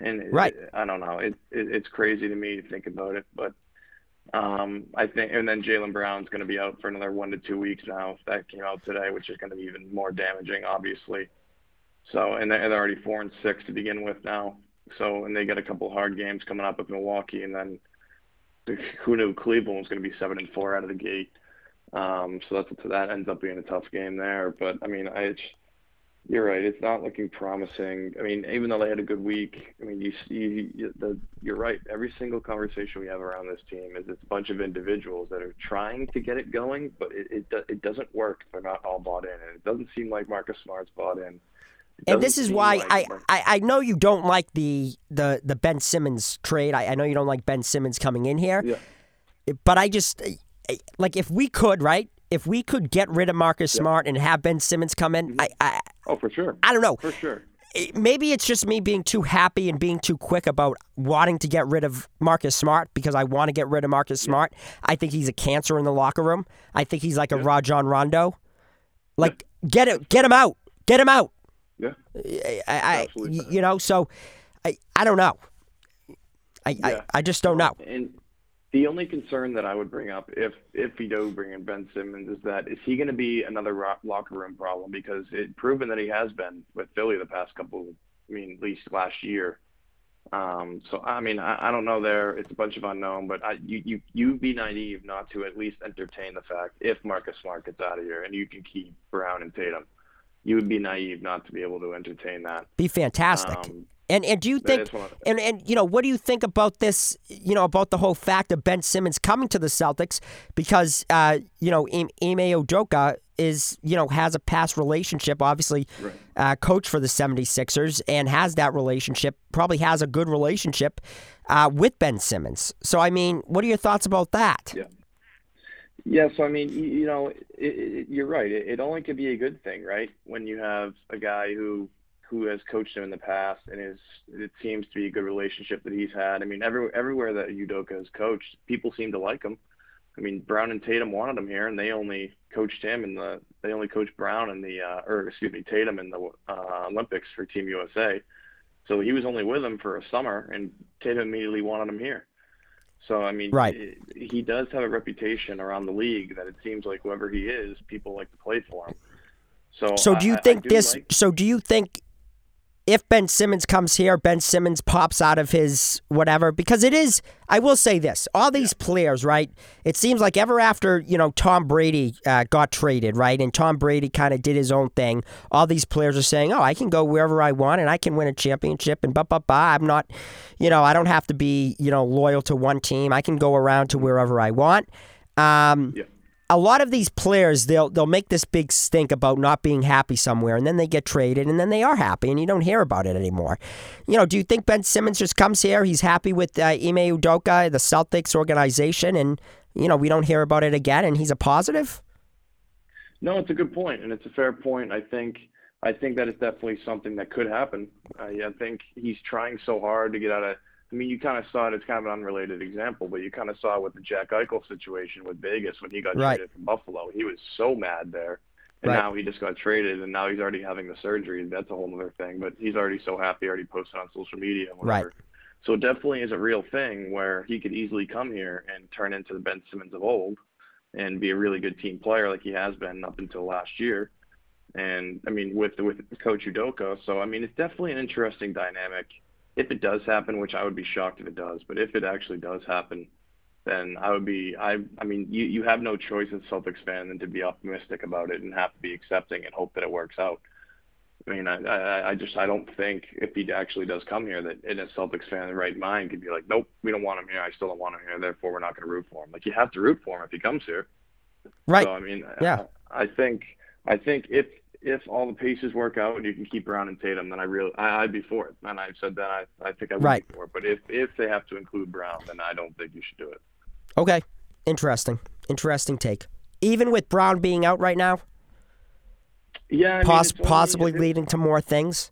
And it- Right. I don't know. It, it it's crazy to me to think about it, but um, I think, and then Jaylen Brown's going to be out for another one to two weeks now. That came out today, which is going to be even more damaging, obviously. So, and they're already four and six to begin with now. So, and they got a couple hard games coming up with Milwaukee, and then who knew Cleveland was going to be seven and four out of the gate. Um, so that's that ends up being a tough game there. But I mean, I, it's, you're right. It's not looking promising. I mean, even though they had a good week, I mean, you see, you, the, you're right. Every single conversation we have around this team is it's a bunch of individuals that are trying to get it going, but it it, it doesn't work. They're not all bought in, and it doesn't seem like Marcus Smart's bought in. And this is why like I, I, I know you don't like the, the, the Ben Simmons trade. I, I know you don't like Ben Simmons coming in here. Yeah. But I just like if we could, right? If we could get rid of Marcus Smart and have Ben Simmons come in, I, mm-hmm. I Oh, for sure. I don't know. For sure. Maybe it's just me being too happy and being too quick about wanting to get rid of Marcus Smart because I want to get rid of Marcus Smart. I think he's a cancer in the locker room. I think he's like a Rajon Rondo. Like get it, get him out, get him out. Yeah. I, I you know, so I, I don't know. I, I, Yeah. I just don't know. And the only concern that I would bring up if if we do bring in Ben Simmons is that is he going to be another locker room problem because it's proven that he has been with Philly the past couple. I mean, at least last year. Um, so I mean, I, I don't know. There, it's a bunch of unknown, but I, you you you'd be naive not to at least entertain the fact if Marcus Smart gets out of here and you can keep Brown and Tatum, you would be naive not to be able to entertain that. Be fantastic. Um, and and do you think is one of- and and you know what do you think about this? You know about the whole fact of Ben Simmons coming to the Celtics because uh, you know Ime Udoka is you know has a past relationship, obviously, Right. uh, coach for the 76ers and has that relationship. Probably has a good relationship uh, with Ben Simmons. So I mean, what are your thoughts about that? Yeah. Yeah, so I mean, you, you know, it, it, you're right. It, it only could be a good thing, right? When you have a guy who who has coached him in the past and is it seems to be a good relationship that he's had. I mean, every, everywhere that Udoka has coached, people seem to like him. I mean, Brown and Tatum wanted him here, and they only coached him in the they only coached Brown in the uh, or excuse me Tatum in the uh, Olympics for Team USA. So he was only with them for a summer, and Tatum immediately wanted him here. So I mean, Right. it- he does have a reputation around the league that it seems like whoever he is, people like to play for him. So So do you I- I- I think do this? like- so do you think if Ben Simmons comes here, Ben Simmons pops out of his whatever? Because it is. I will say this: all these players, right? It seems like ever after you know Tom Brady uh, got traded, right, and Tom Brady kind of did his own thing. All these players are saying, "Oh, I can go wherever I want, and I can win a championship." And blah blah blah. I'm not, you know, I don't have to be you know loyal to one team. I can go around to wherever I want. Um, Yeah. A lot of these players they'll they'll make this big stink about not being happy somewhere and then they get traded and then they are happy and you don't hear about it anymore. You know, do you think Ben Simmons just comes here, he's happy with uh, Ime Udoka, the Celtics organization and you know, we don't hear about it again and he's a positive? No, it's a good point, and it's a fair point. I think I think that is definitely something that could happen. I, I think he's trying so hard to get out of. I mean, you kind of saw it. It's kind of an unrelated example, but you kind of saw it with the Jack Eichel situation with Vegas when he got Right. traded from Buffalo. He was so mad there, and Right. now he just got traded, and now he's already having the surgery. And that's a whole other thing. But he's already so happy. Already posted on social media and Right. So it definitely is a real thing where he could easily come here and turn into the Ben Simmons of old and be a really good team player like he has been up until last year. And I mean, with with Coach Udoka, so I mean, it's definitely an interesting dynamic. If it does happen, which I would be shocked if it does, but if it actually does happen, then I would be. I I mean, you you have no choice as a Celtics fan than to be optimistic about it and have to be accepting and hope that it works out. I mean, I, I, I just I don't think if he actually does come here that in a Celtics fan in the right mind could be like, nope, we don't want him here. I still don't want him here. Therefore, we're not going to root for him. Like you have to root for him if he comes here. Right. So I mean, Yeah. I, I think I think if if all the pieces work out and you can keep Brown and Tatum, then I really I, I'd be for it. And I've said that I, I think I would Right. be for it. But if if they have to include Brown, then I don't think you should do it. Okay. Interesting. Interesting take. Even with Brown being out right now, Yeah, I mean, poss- it's only- possibly leading to more things.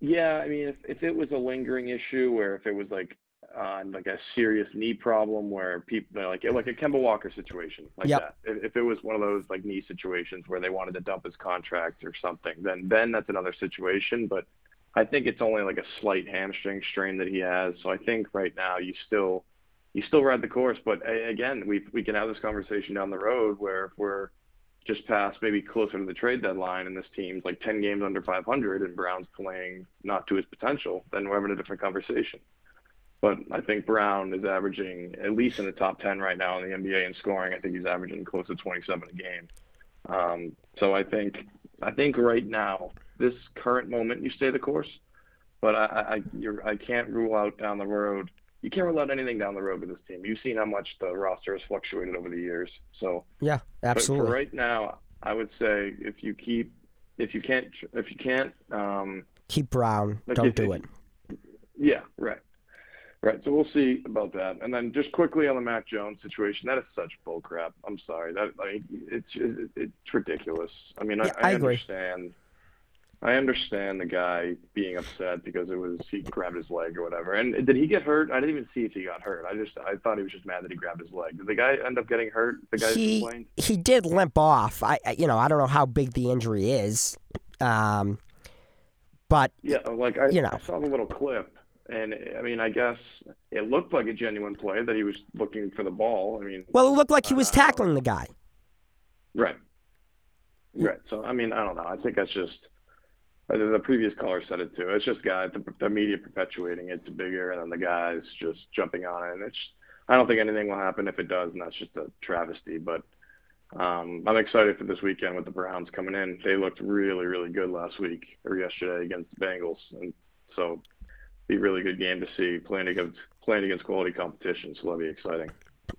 Yeah, I mean, if if it was a lingering issue, or if it was like uh, like a serious knee problem, where people like like a Kemba Walker situation, like Yep. that. If, if it was one of those like knee situations where they wanted to dump his contract or something, then then that's another situation. But I think it's only like a slight hamstring strain that he has. So I think right now you still you still ride the course. But again, we we can have this conversation down the road where if we're just past maybe closer to the trade deadline and this team's like 10 games under 500 and Brown's playing not to his potential, then we're having a different conversation. But I think Brown is averaging at least in the top 10 right now in the NBA in scoring. I think he's averaging close to 27 a game. Um, so I think I think right now, this current moment, you stay the course. But I I, I- you're, I can't rule out down the road. You can't rule out anything down the road with this team. You've seen how much the roster has fluctuated over the years. So Yeah, absolutely. right now, I would say if you keep, if you can't, if you can't, um, Keep Brown. like Don't if- do it. Yeah, right, right. So we'll see about that. And then just quickly on the Mac Jones situation, that is such bull crap. I'm sorry. That like it's it's, it's ridiculous. I mean, Yeah, I, I agree. understand. I understand the guy being upset because it was he grabbed his leg or whatever. And did he get hurt? I didn't even see if he got hurt. I just I thought he was just mad that he grabbed his leg. Did the guy end up getting hurt? The guy He complained. he did limp off. I I- you know I don't know how big the injury is, um, but Yeah, like I, you know. I saw the little clip, and I mean, I guess it looked like a genuine play that he was looking for the ball. I mean, well, it looked like he was Uh, tackling the guy. right, right. So I mean, I don't know. I think that's just uh, the previous caller said it too. It's just guys, the, the media perpetuating it to bigger, and then the guys just jumping on it. And it's, I don't think anything will happen if it does, and that's just a travesty. But um, I'm excited for this weekend with the Browns coming in. They looked really, really good last week or yesterday against the Bengals, and so be a really good game to see playing against playing against quality competition. So that'll be exciting.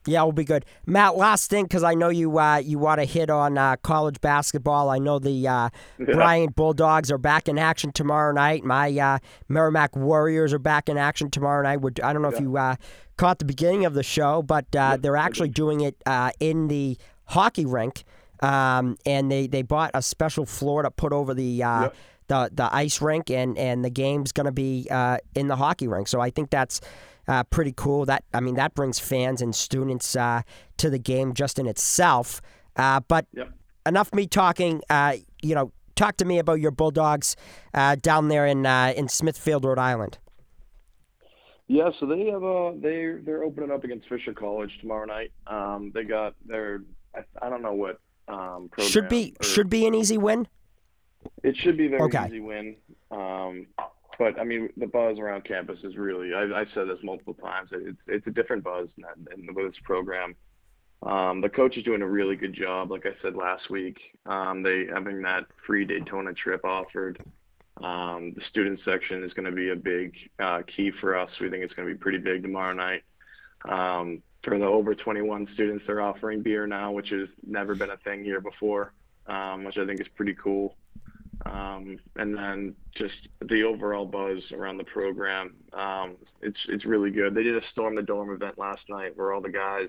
Yeah, will be good. Matt, last thing because I know you uh, you want to hit on uh, college basketball. I know the uh, Bryant Bulldogs are back in action tomorrow night. My uh, Merrimack Warriors are back in action tomorrow night. We're, I don't know if you uh, caught the beginning of the show, but uh, they're actually doing it uh, in the hockey rink, um, and they, they bought a special floor to put over the. Uh, Yep. The, the ice rink and, and the game's going to be uh, in the hockey rink. So I think that's uh, pretty cool. That I mean, that brings fans and students uh, to the game just in itself. Uh, but Yep. enough me talking. Uh, you know, talk to me about your Bulldogs uh, down there in uh, in Smithfield, Rhode Island. Yeah, so they have a they they're opening up against Fisher College tomorrow night. Um, they got their I, I don't know what um Should be or- should be an easy win. It should be a very Okay. easy win. Um, but I mean, the buzz around campus is really, I, I've said this multiple times, it's, it's a different buzz in, in, with this program. Um, the coach is doing a really good job. Like I said last week, um, they having that free Daytona trip offered. Um, the student section is going to be a big uh, key for us. We think it's going to be pretty big tomorrow night. Um, for the over 21 students, they're offering beer now, which has never been a thing here before, um, which I think is pretty cool. Um, and then just the overall buzz around the program, um, it's it's really good. They did a storm the dorm event last night where all the guys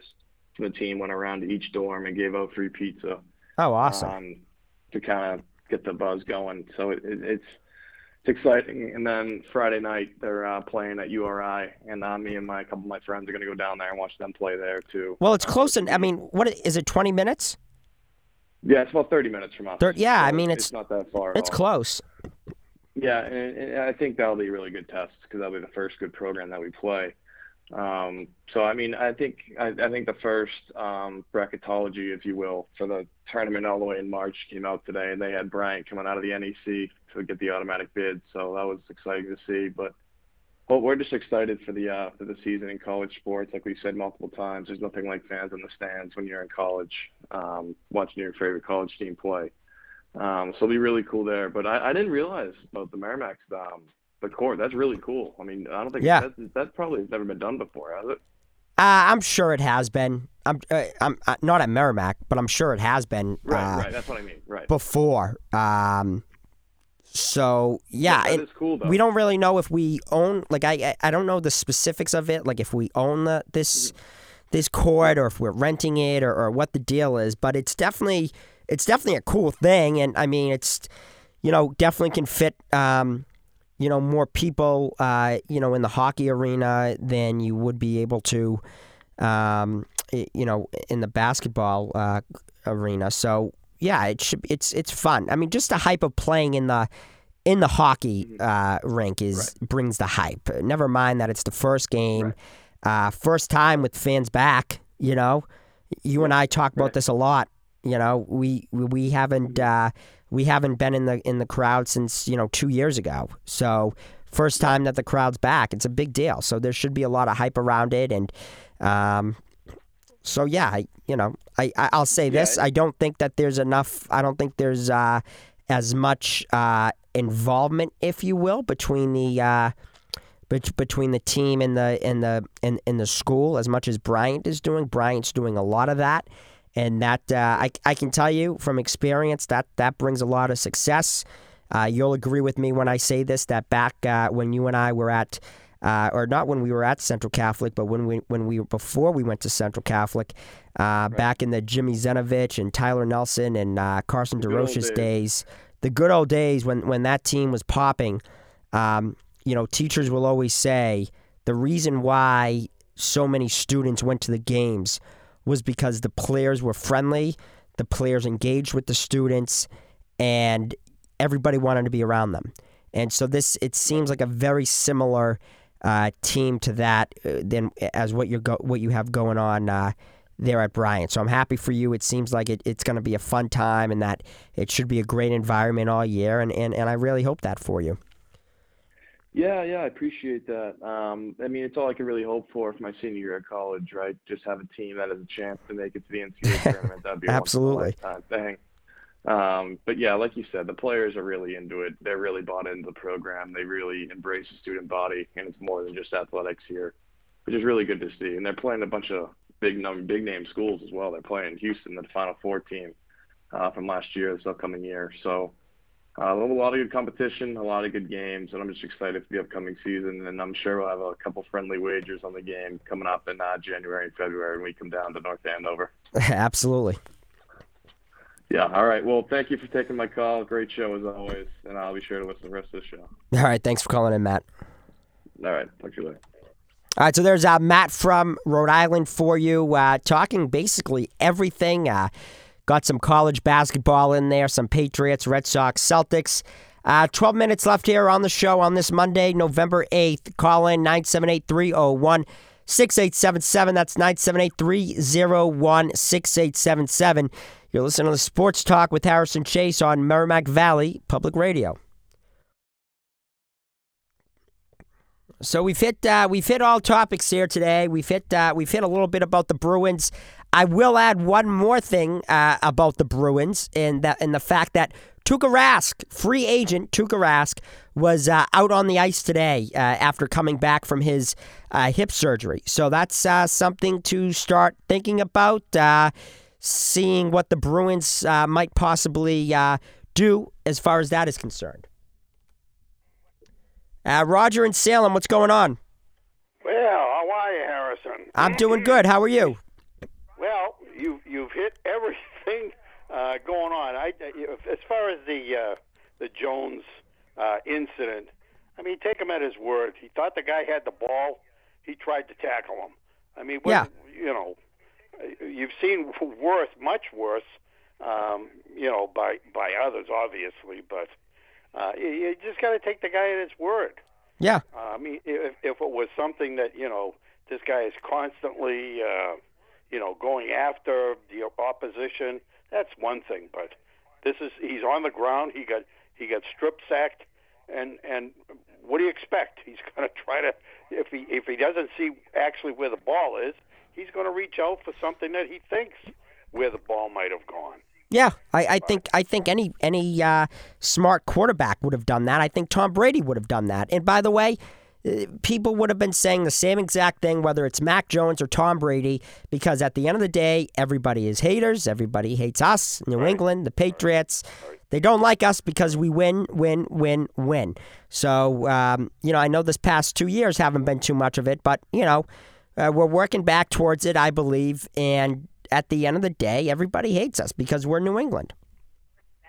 from the team went around to each dorm and gave out free pizza Oh, awesome. um, to kind of get the buzz going. So it, it, it's it's exciting. And then Friday night they're uh, playing at URI, and uh, me and my a couple of my friends are going to go down there and watch them play there too. well, it's close. And I mean, what is it? Twenty minutes? Yeah, it's about 30 minutes from us. Thir- yeah, so I mean, it's, it's- not that far. It's close. Yeah, and, and I think that'll be a really good test because that'll be the first good program that we play. Um, so I mean, I think I, I think the first um, bracketology, if you will, for the tournament all the way in March came out today, and they had Bryant coming out of the NEC to get the automatic bid. So that was exciting to see. But well, we're just excited for the uh, for the season in college sports. Like we said multiple times, there's nothing like fans in the stands when you're in college, um, watching your favorite college team play. Um, so it'll be really cool there. But I, I didn't realize about the Merrimack's um, the court. That's really cool. I mean, I don't think Yeah. that, that probably has never been done before, has it? Uh, I'm sure it has been. I'm uh, I'm uh, not at Merrimack, but I'm sure it has been Right, uh, right. That's what I mean. Right. before. Um, so yeah, cool we don't really know if we own. Like I I- I don't know the specifics of it. Like if we own the this this court or if we're renting it or, or what the deal is. But it's definitely it's definitely a cool thing, and I mean it's you know definitely can fit. Um, you know more people uh, you know in the hockey arena than you would be able to um, you know in the basketball uh, arena so yeah it should it's it's fun. I mean just the hype of playing in the in the hockey uh, rink is brings the hype. Never mind that it's the first game uh, first time with fans back you know? You and i talk about Right. this a lot you know? We we, we haven't uh, we haven't been in the in the crowd since you know two years ago. So first time that the crowd's back, it's a big deal. So there should be a lot of hype around it, and um, so yeah, I, you know, I, I I'll say this: Yeah. I don't think that there's enough. I don't think there's uh, as much uh, involvement, if you will, between the. Uh, bet- between the team and the and the and, and the school as much as Bryant is doing. Bryant's doing a lot of that, and that uh, I I can tell you from experience that that brings a lot of success. Uh, you'll agree with me when I say this that back uh, when you and I were at. Uh, or not when we were at Central Catholic, but when we when we before we went to Central Catholic, uh, back in the Jimmy Zenovich and Tyler Nelson and uh, Carson DeRoche's days. days, the good old days when when that team was popping. Um, you know, teachers will always say the reason why so many students went to the games was because the players were friendly, the players engaged with the students, and everybody wanted to be around them. And so this it seems like a very similar uh, team to that uh, than as what you go what you have going on uh, there at Bryant. So I'm happy for you. It seems like it, it's going to be a fun time and that it should be a great environment all year. And, and, and I really hope that for you. Yeah, yeah, I appreciate that. Um, I mean, it's all I can really hope for for my senior year at college, right? Just have a team that has a chance to make it to the NCAA tournament. That'd be a Absolutely. once-in-a-lifetime thing. Um, but yeah, like you said, the players are really into it. They're really bought into the program. They really embrace the student body, and it's more than just athletics here, which is really good to see. And they're playing a bunch of big num big name schools as well. They're playing Houston, the Final Four team uh, from last year, this upcoming year. So uh, a lot of good competition, a lot of good games, and I'm just excited for the upcoming season. And I'm sure we'll have a couple friendly wagers on the game coming up in uh, January and February when we come down to North Andover. Absolutely. Yeah. All right. Well, thank you for taking my call. Great show as always, and I'll be sure to listen to the rest of the show. All right. Thanks for calling in, Matt. All right. Talk to you later. All right, so there's uh, Matt from Rhode Island for you, uh, talking basically everything. Uh, got some college basketball in there, some Patriots, Red Sox, Celtics. Uh, 12 minutes left here on the show on this Monday, November 8th. Call in 978 301 6877. That's 978 301 6877. You're listening to the Sports Talk with Harrison Chase on Merrimack Valley Public Radio. So we've hit uh, we've hit all topics here today. We've hit uh, we've hit a little bit about the Bruins. I will add one more thing uh, about the Bruins, and that and the fact that Tuukka Rask, free agent Tuukka Rask, was uh, out on the ice today uh, after coming back from his uh, hip surgery. So that's uh, something to start thinking about, uh, seeing what the Bruins uh, might possibly uh, do as far as that is concerned. Uh, Roger in Salem, what's going on? Well, how are you, Harrison? I'm doing good. How are you? Well, you you've hit everything uh, going on. I, as far as the uh, the Jones uh, incident, I mean, take him at his word. He thought the guy had the ball. He tried to tackle him. I mean, what, Yeah. you know, you've seen worse, much worse. Um, you know, by by others, obviously, but Uh, you, you just got to take the guy at his word. Yeah. Uh, I mean, if, if it was something that you know this guy is constantly, uh, you know, going after the opposition, that's one thing. But this is he's on the ground. He got he got strip sacked, and and what do you expect? He's going to try to if he if he doesn't see actually where the ball is, he's going to reach out for something that he thinks where the ball might have gone. Yeah, I, I think I think any any uh, smart quarterback would have done that. I think Tom Brady would have done that. And by the way, uh, people would have been saying the same exact thing, whether it's Mac Jones or Tom Brady, because at the end of the day, everybody is haters. Everybody hates us, New England, the Patriots. They don't like us because we win, win, win, win. So, um, you know, I know this past two years haven't been too much of it, but, you know, uh, we're working back towards it, I believe. And at the end of the day, everybody hates us because we're New England.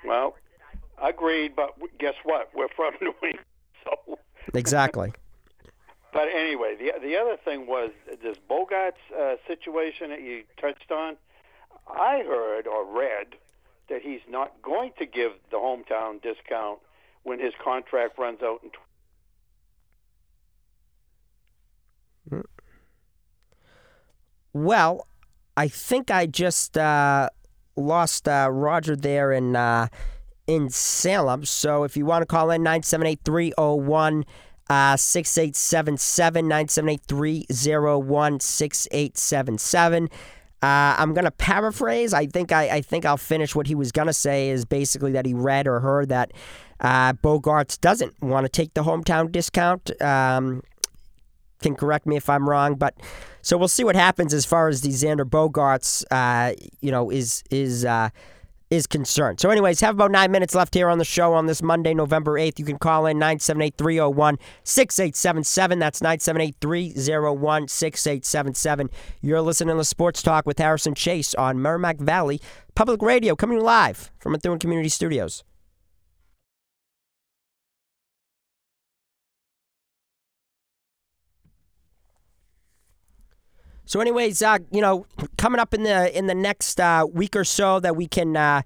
Well, agreed, but guess what? We're from New England, so. Exactly. but anyway, the the other thing was this Bogaerts uh, situation that you touched on. I heard or read that he's not going to give the hometown discount when his contract runs out in. Well, I think I just uh, lost uh, Roger there in uh, in Salem. So if you want to call in 978 301 6877 978 301 6877. I'm gonna paraphrase. I think I, I think I'll finish what he was gonna say is basically that he read or heard that uh, Bogaerts doesn't want to take the hometown discount. Um, can correct me if I'm wrong, but so we'll see what happens as far as the Xander Bogaerts, uh, you know, is is uh, is concerned. So, anyways, have about nine minutes left here on the show on this Monday, November eighth. You can call in 978-301-6877. That's 978-301-6877. You're listening to Sports Talk with Harrison Chase on Merrimack Valley Public Radio, coming live from Methuen Community Studios. So, anyways, uh, you know, coming up in the in the next uh, week or so that we can uh,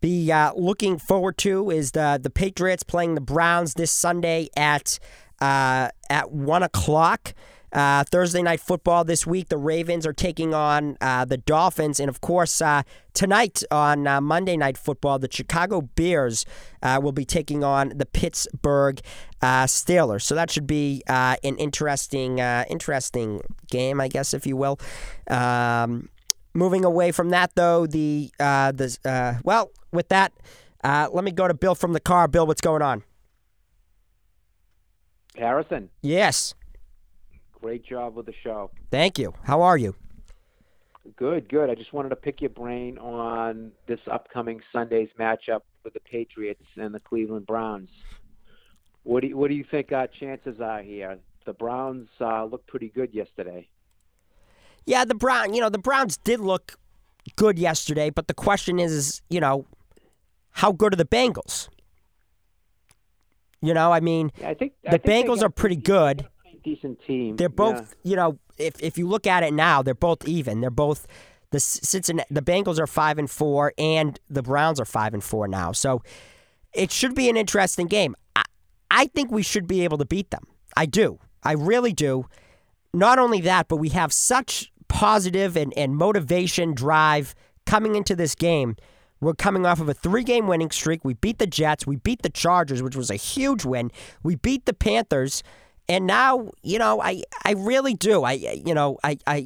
be uh, looking forward to is the the Patriots playing the Browns this Sunday at uh, at one o'clock. Uh, Thursday night football this week. The Ravens are taking on uh, the Dolphins, and of course, uh, tonight on uh, Monday night football, the Chicago Bears uh, will be taking on the Pittsburgh uh, Steelers. So that should be an interesting, interesting game, I guess, if you will. Um, moving away from that, though, the the well, with that, let me go to Bill from the car. Bill, what's going on? Harrison. Yes. Great job with the show. Thank you. How are you? Good, good. I just wanted to pick your brain on this upcoming Sunday's matchup with the Patriots and the Cleveland Browns. What do you, what do you think our chances are here? The Browns uh, looked pretty good yesterday. Yeah, the Brown. You know, the Browns did look good yesterday, but the question is, you know, how good are the Bengals? You know, I mean, yeah, I think the I think Bengals are pretty good decent team. They're both, yeah. you know, if if you look at it now, they're both even. They're both the Cincinnati, the Bengals are five and four, and the Browns are five and four now. So it should be an interesting game. I, I think we should be able to beat them. I do. I really do. Not only that, but we have such positive and, and motivation drive coming into this game. We're coming off of a three game winning streak. We beat the Jets. We beat the Chargers, which was a huge win. We beat the Panthers. And now, you know, I, I really do. I, you know, I, I,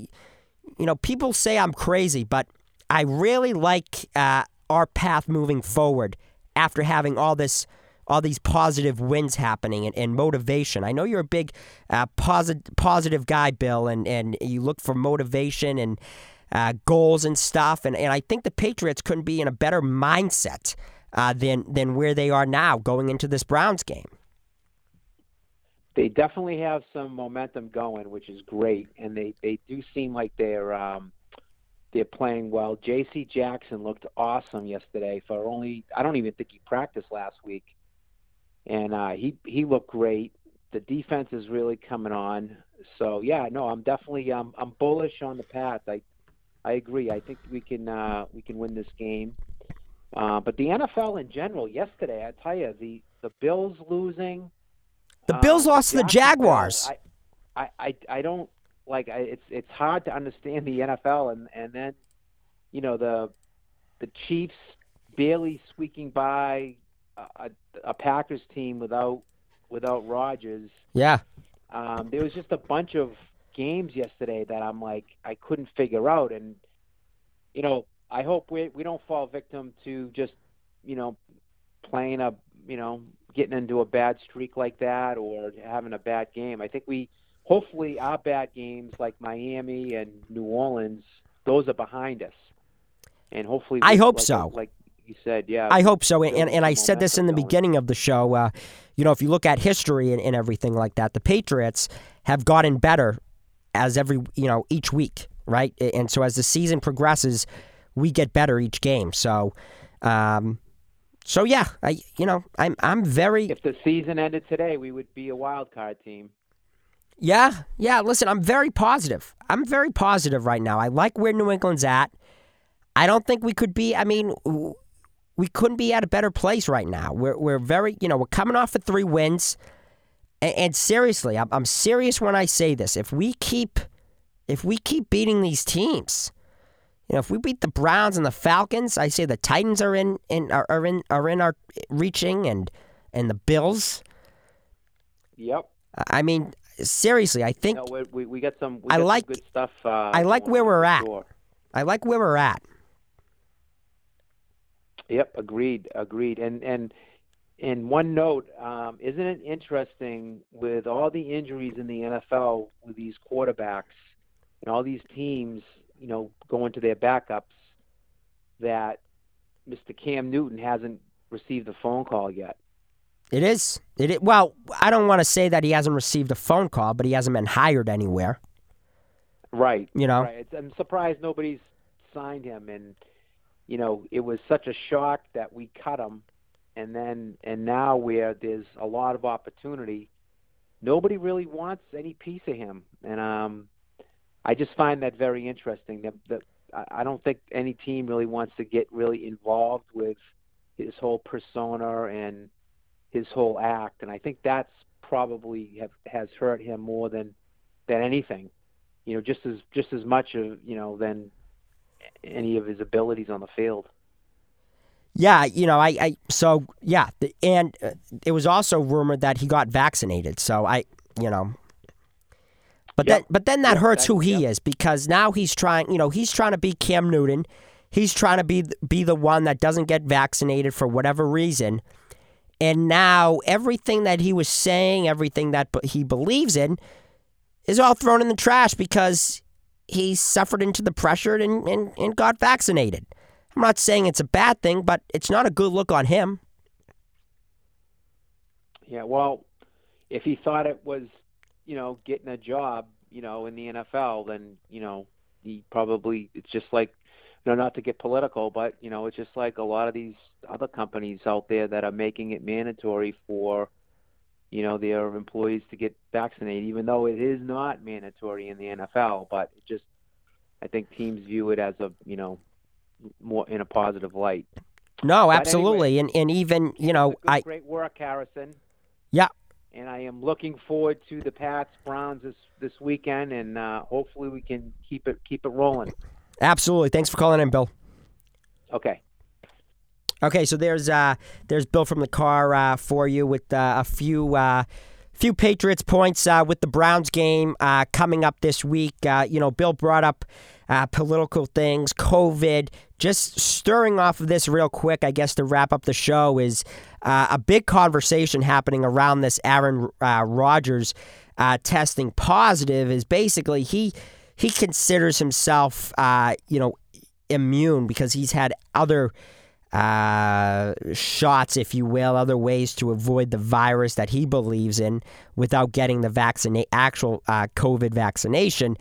you know, people say I'm crazy, but I really like uh, our path moving forward after having all this, all these positive wins happening and, and motivation. I know you're a big uh, positive, positive guy, Bill, and, and you look for motivation and uh, goals and stuff. And, and I think the Patriots couldn't be in a better mindset uh, than than where they are now going into this Browns game they definitely have some momentum going, which is great, and they they do seem like they're um, they're playing well. J.C. Jackson looked awesome yesterday. For only, I don't even think he practiced last week, and uh, he he looked great. The defense is really coming on. So yeah, no, I'm definitely um, I'm bullish on the path. I I agree. I think we can uh, we can win this game. Uh, but the NFL in general, yesterday, I tell you, the the Bills losing. The Bills uh, lost to the Jaguars. I, I, I, don't like. I, it's it's hard to understand the NFL, and and then, you know, the the Chiefs barely squeaking by a, a, a Packers team without without Rodgers. Yeah. Um, there was just a bunch of games yesterday that I'm like I couldn't figure out, and you know I hope we we don't fall victim to just you know playing a you know getting into a bad streak like that or having a bad game. I think we hopefully our bad games like Miami and New Orleans those are behind us, and hopefully I hope like, so. Like you said, yeah. I hope so. And, and, and I said this in the going. beginning of the show. Uh, you know, if you look at history and, and everything like that, the Patriots have gotten better as every, you know, each week, right? And so as the season progresses, we get better each game. So, um, so yeah, I, you know, I'm, I'm very, If the season ended today, we would be a wild card team. Yeah, yeah. Listen, I'm very positive. I'm very positive right now. I like where New England's at. I don't think we could be. I mean, we couldn't be at a better place right now. We're we're very, you know, we're coming off of three wins, and, and seriously, I'm, I'm serious when I say this. If we keep, if we keep beating these teams, you know, if we beat the Browns and the Falcons, I say the Titans are in, in are, are in are in our reaching, and and the Bills. Yep. I mean, seriously, I think No, we we, got some. We I got some like- good stuff. Uh, I like where we're at. sure. I like where we're at. Yep, agreed, agreed. And and and one note, um, isn't it interesting with all the injuries in the NFL with these quarterbacks and all these teams, you know, going to their backups, that Mr. Cam Newton hasn't received a phone call yet. It is. It is. Well, I don't want to say that he hasn't received a phone call, but he hasn't been hired anywhere. Right. You know. Right. I'm surprised nobody's signed him, and you know, it was such a shock that we cut him, and then and now where there's a lot of opportunity, nobody really wants any piece of him, and um, I just find that very interesting. That that I don't think any team really wants to get really involved with his whole persona and his whole act, and I think that's probably have, has hurt him more than than anything you know, just as just as much of you know than any of his abilities on the field. Yeah, you know, I, I so yeah, and uh, it was also rumored that he got vaccinated. So I, you know, but Yep. then but then that Yep, hurts who he yep. is because now he's trying, you know, he's trying to be Cam Newton. He's trying to be be the one that doesn't get vaccinated for whatever reason. And now everything that he was saying, everything that he believes in, is all thrown in the trash because he suffered into the pressure and, and, and got vaccinated. I'm not saying it's a bad thing, but it's not a good look on him. Yeah, well, if he thought it was, you know, getting a job, you know, in the NFL, then you know he probably it's just like, you know, not to get political, but you know, it's just like a lot of these other companies out there that are making it mandatory for, you know, their employees to get vaccinated, even though it is not mandatory in the NFL. But it just, I think teams view it as a, you know, more in a positive light. No, absolutely, and and even you know I great work, Harrison. Yeah. And I am looking forward to the Pats Browns this this weekend, and uh, hopefully we can keep it keep it rolling. absolutely. Thanks for calling in, Bill. Okay. Okay, so there's uh there's Bill from the car uh, for you with uh, a few uh, few Patriots points uh, with the Browns game uh, coming up this week. Uh, you know, Bill brought up uh, political things, COVID. Just stirring off of this real quick, I guess to wrap up the show is uh, a big conversation happening around this Aaron uh, Rodgers uh, testing positive. Is basically he he considers himself uh, you know immune because he's had other uh, shots, if you will, other ways to avoid the virus that he believes in without getting the vaccina- actual uh, COVID vaccination.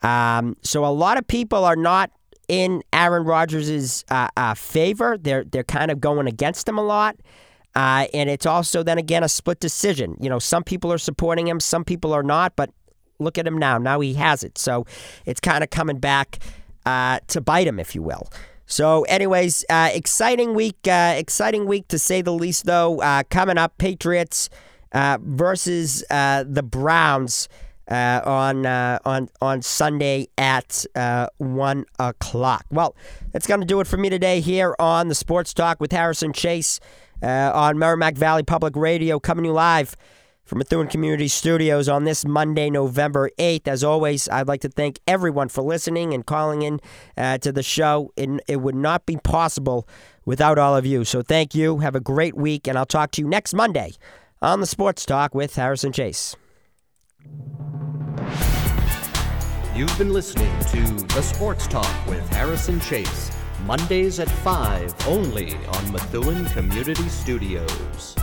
Um, so a lot of people are not in Aaron Rodgers' uh, uh, favor. They're they're kind of going against him a lot. Uh, and it's also then again a split decision. You know, some people are supporting him, some people are not. But look at him now. Now he has it. So it's kind of coming back uh, to bite him, if you will. So, anyways, uh, exciting week. Uh, exciting week to say the least. Though coming up, Patriots versus the Browns uh, on on on Sunday at one o'clock. Well, that's going to do it for me today here on the Sports Talk with Harrison Chase on Merrimack Valley Public Radio, coming to you live from Methuen Community Studios on this Monday, November 8th. As always, I'd like to thank everyone for listening and calling in uh, to the show. It, it would not be possible without all of you. So thank you. Have a great week, and I'll talk to you next Monday on the Sports Talk with Harrison Chase. You've been listening to The Sports Talk with Harrison Chase, Mondays at 5 only on Methuen Community Studios.